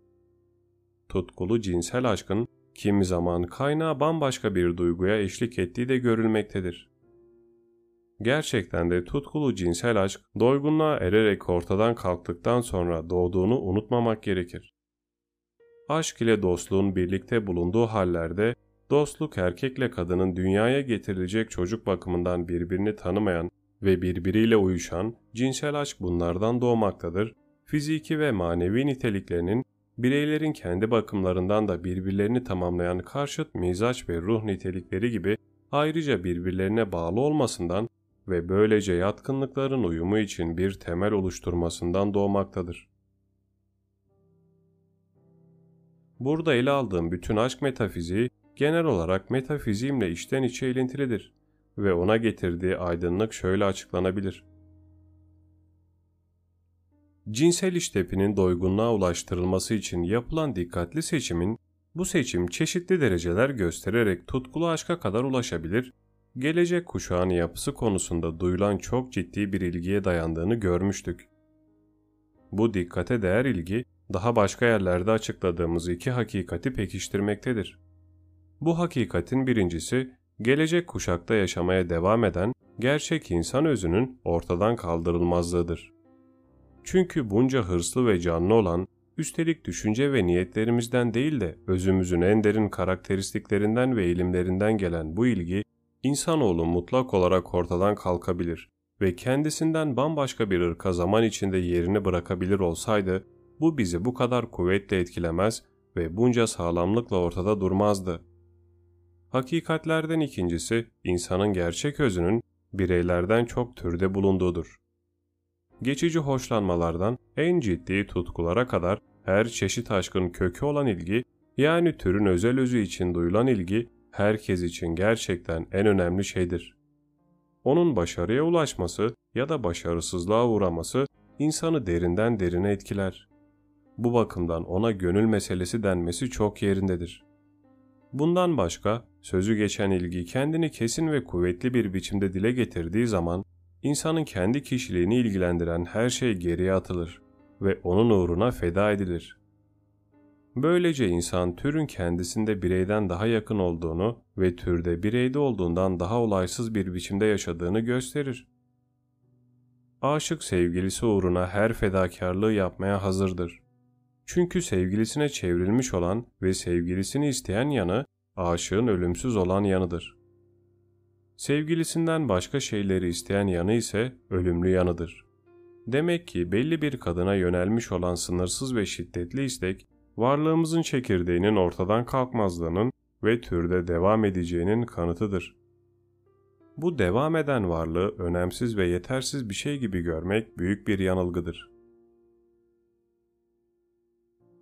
Tutkulu cinsel aşkın kimi zaman kaynağı bambaşka bir duyguya eşlik ettiği de görülmektedir. Gerçekten de tutkulu cinsel aşk doygunluğa ererek ortadan kalktıktan sonra doğduğunu unutmamak gerekir. Aşk ile dostluğun birlikte bulunduğu hallerde dostluk erkekle kadının dünyaya getirilecek çocuk bakımından birbirini tanımayan ve birbiriyle uyuşan cinsel aşk bunlardan doğmaktadır. Fiziki ve manevi niteliklerinin bireylerin kendi bakımlarından da birbirlerini tamamlayan karşıt mizaç ve ruh nitelikleri gibi ayrıca birbirlerine bağlı olmasından ve böylece yatkınlıkların uyumu için bir temel oluşturmasından doğmaktadır. Burada ele aldığım bütün aşk metafiziği genel olarak metafizimle içten içe ilintilidir ve ona getirdiği aydınlık şöyle açıklanabilir. Cinsel iştepinin doygunluğa ulaştırılması için yapılan dikkatli seçimin, bu seçim çeşitli dereceler göstererek tutkulu aşka kadar ulaşabilir, gelecek kuşağın yapısı konusunda duyulan çok ciddi bir ilgiye dayandığını görmüştük. Bu dikkate değer ilgi, daha başka yerlerde açıkladığımız iki hakikati pekiştirmektedir. Bu hakikatin birincisi, gelecek kuşakta yaşamaya devam eden gerçek insan özünün ortadan kaldırılmazlığıdır. Çünkü bunca hırslı ve canlı olan, üstelik düşünce ve niyetlerimizden değil de özümüzün en derin karakteristiklerinden ve eğilimlerinden gelen bu ilgi, insanoğlu mutlak olarak ortadan kalkabilir ve kendisinden bambaşka bir ırka zaman içinde yerini bırakabilir olsaydı, bu bizi bu kadar kuvvetle etkilemez ve bunca sağlamlıkla ortada durmazdı. Hakikatlerden ikincisi, insanın gerçek özünün bireylerden çok türde bulunduğudur. Geçici hoşlanmalardan en ciddi tutkulara kadar her çeşit aşkın kökü olan ilgi, yani türün özel özü için duyulan ilgi, herkes için gerçekten en önemli şeydir. Onun başarıya ulaşması ya da başarısızlığa uğraması insanı derinden derine etkiler. Bu bakımdan ona gönül meselesi denmesi çok yerindedir. Bundan başka sözü geçen ilgi kendini kesin ve kuvvetli bir biçimde dile getirdiği zaman insanın kendi kişiliğini ilgilendiren her şey geriye atılır ve onun uğruna feda edilir. Böylece insan türün kendisinde bireyden daha yakın olduğunu ve türde bireyde olduğundan daha olaysız bir biçimde yaşadığını gösterir. Aşık sevgilisi uğruna her fedakarlığı yapmaya hazırdır. Çünkü sevgilisine çevrilmiş olan ve sevgilisini isteyen yanı aşığın ölümsüz olan yanıdır. Sevgilisinden başka şeyleri isteyen yanı ise ölümlü yanıdır. Demek ki belli bir kadına yönelmiş olan sınırsız ve şiddetli istek, varlığımızın çekirdeğinin ortadan kalkmazlığının ve türde devam edeceğinin kanıtıdır. Bu devam eden varlığı önemsiz ve yetersiz bir şey gibi görmek büyük bir yanılgıdır.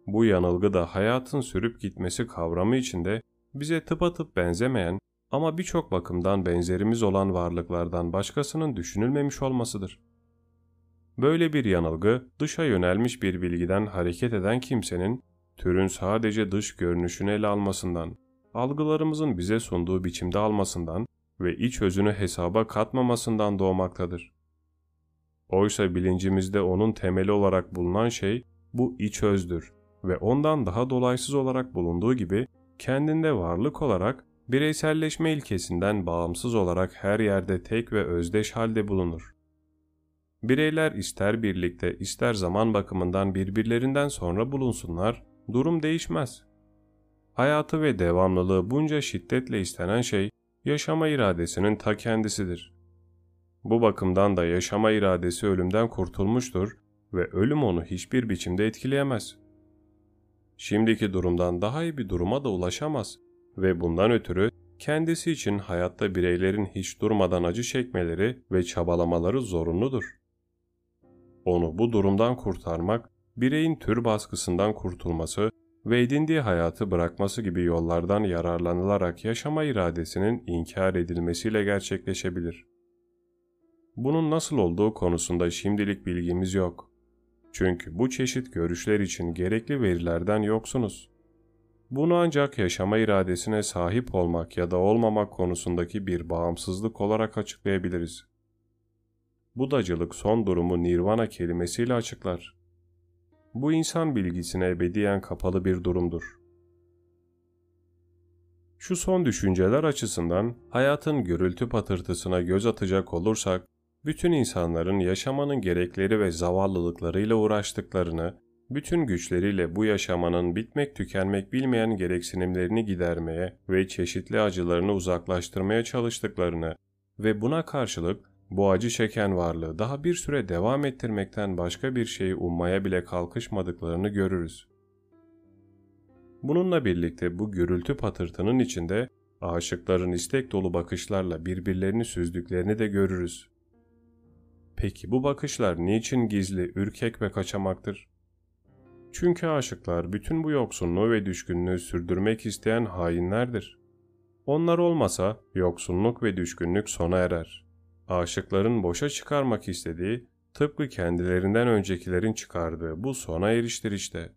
Bu yanılgı da hayatın sürüp gitmesi kavramı içinde bize tıpatıp benzemeyen ama birçok bakımdan benzerimiz olan varlıklardan başkasının düşünülmemiş olmasıdır. Böyle bir yanılgı dışa yönelmiş bir bilgiden hareket eden kimsenin türün sadece dış görünüşünü ele almasından, algılarımızın bize sunduğu biçimde almasından ve iç özünü hesaba katmamasından doğmaktadır. Oysa bilincimizde onun temeli olarak bulunan şey bu iç özdür ve ondan daha dolaysız olarak bulunduğu gibi kendinde varlık olarak bireyselleşme ilkesinden bağımsız olarak her yerde tek ve özdeş halde bulunur. Bireyler ister birlikte ister zaman bakımından birbirlerinden sonra bulunsunlar, durum değişmez. Hayatı ve devamlılığı bunca şiddetle istenen şey, yaşama iradesinin ta kendisidir. Bu bakımdan da yaşama iradesi ölümden kurtulmuştur ve ölüm onu hiçbir biçimde etkileyemez. Şimdiki durumdan daha iyi bir duruma da ulaşamaz ve bundan ötürü kendisi için hayatta bireylerin hiç durmadan acı çekmeleri ve çabalamaları zorunludur. Onu bu durumdan kurtarmak, bireyin tür baskısından kurtulması ve edindiği hayatı bırakması gibi yollardan yararlanılarak yaşama iradesinin inkar edilmesiyle gerçekleşebilir. Bunun nasıl olduğu konusunda şimdilik bilgimiz yok. Çünkü bu çeşit görüşler için gerekli verilerden yoksunuz. Bunu ancak yaşama iradesine sahip olmak ya da olmamak konusundaki bir bağımsızlık olarak açıklayabiliriz. Budacılık son durumu nirvana kelimesiyle açıklar. bu insan bilgisine ebediyen kapalı bir durumdur. Şu son düşünceler açısından hayatın gürültü patırtısına göz atacak olursak, bütün insanların yaşamanın gerekleri ve zavallılıklarıyla uğraştıklarını, bütün güçleriyle bu yaşamanın bitmek tükenmek bilmeyen gereksinimlerini gidermeye ve çeşitli acılarını uzaklaştırmaya çalıştıklarını ve buna karşılık bu acı çeken varlığı daha bir süre devam ettirmekten başka bir şeyi ummaya bile kalkışmadıklarını görürüz. Bununla birlikte bu gürültü patırtının içinde aşıkların istek dolu bakışlarla birbirlerini süzdüklerini de görürüz. Peki bu bakışlar niçin gizli, ürkek ve kaçamaktır? Çünkü aşıklar bütün bu yoksunluğu ve düşkünlüğü sürdürmek isteyen hainlerdir. Onlar olmasa yoksunluk ve düşkünlük sona erer. Aşıkların boşa çıkarmak istediği tıpkı kendilerinden öncekilerin çıkardığı bu sona eriştir işte.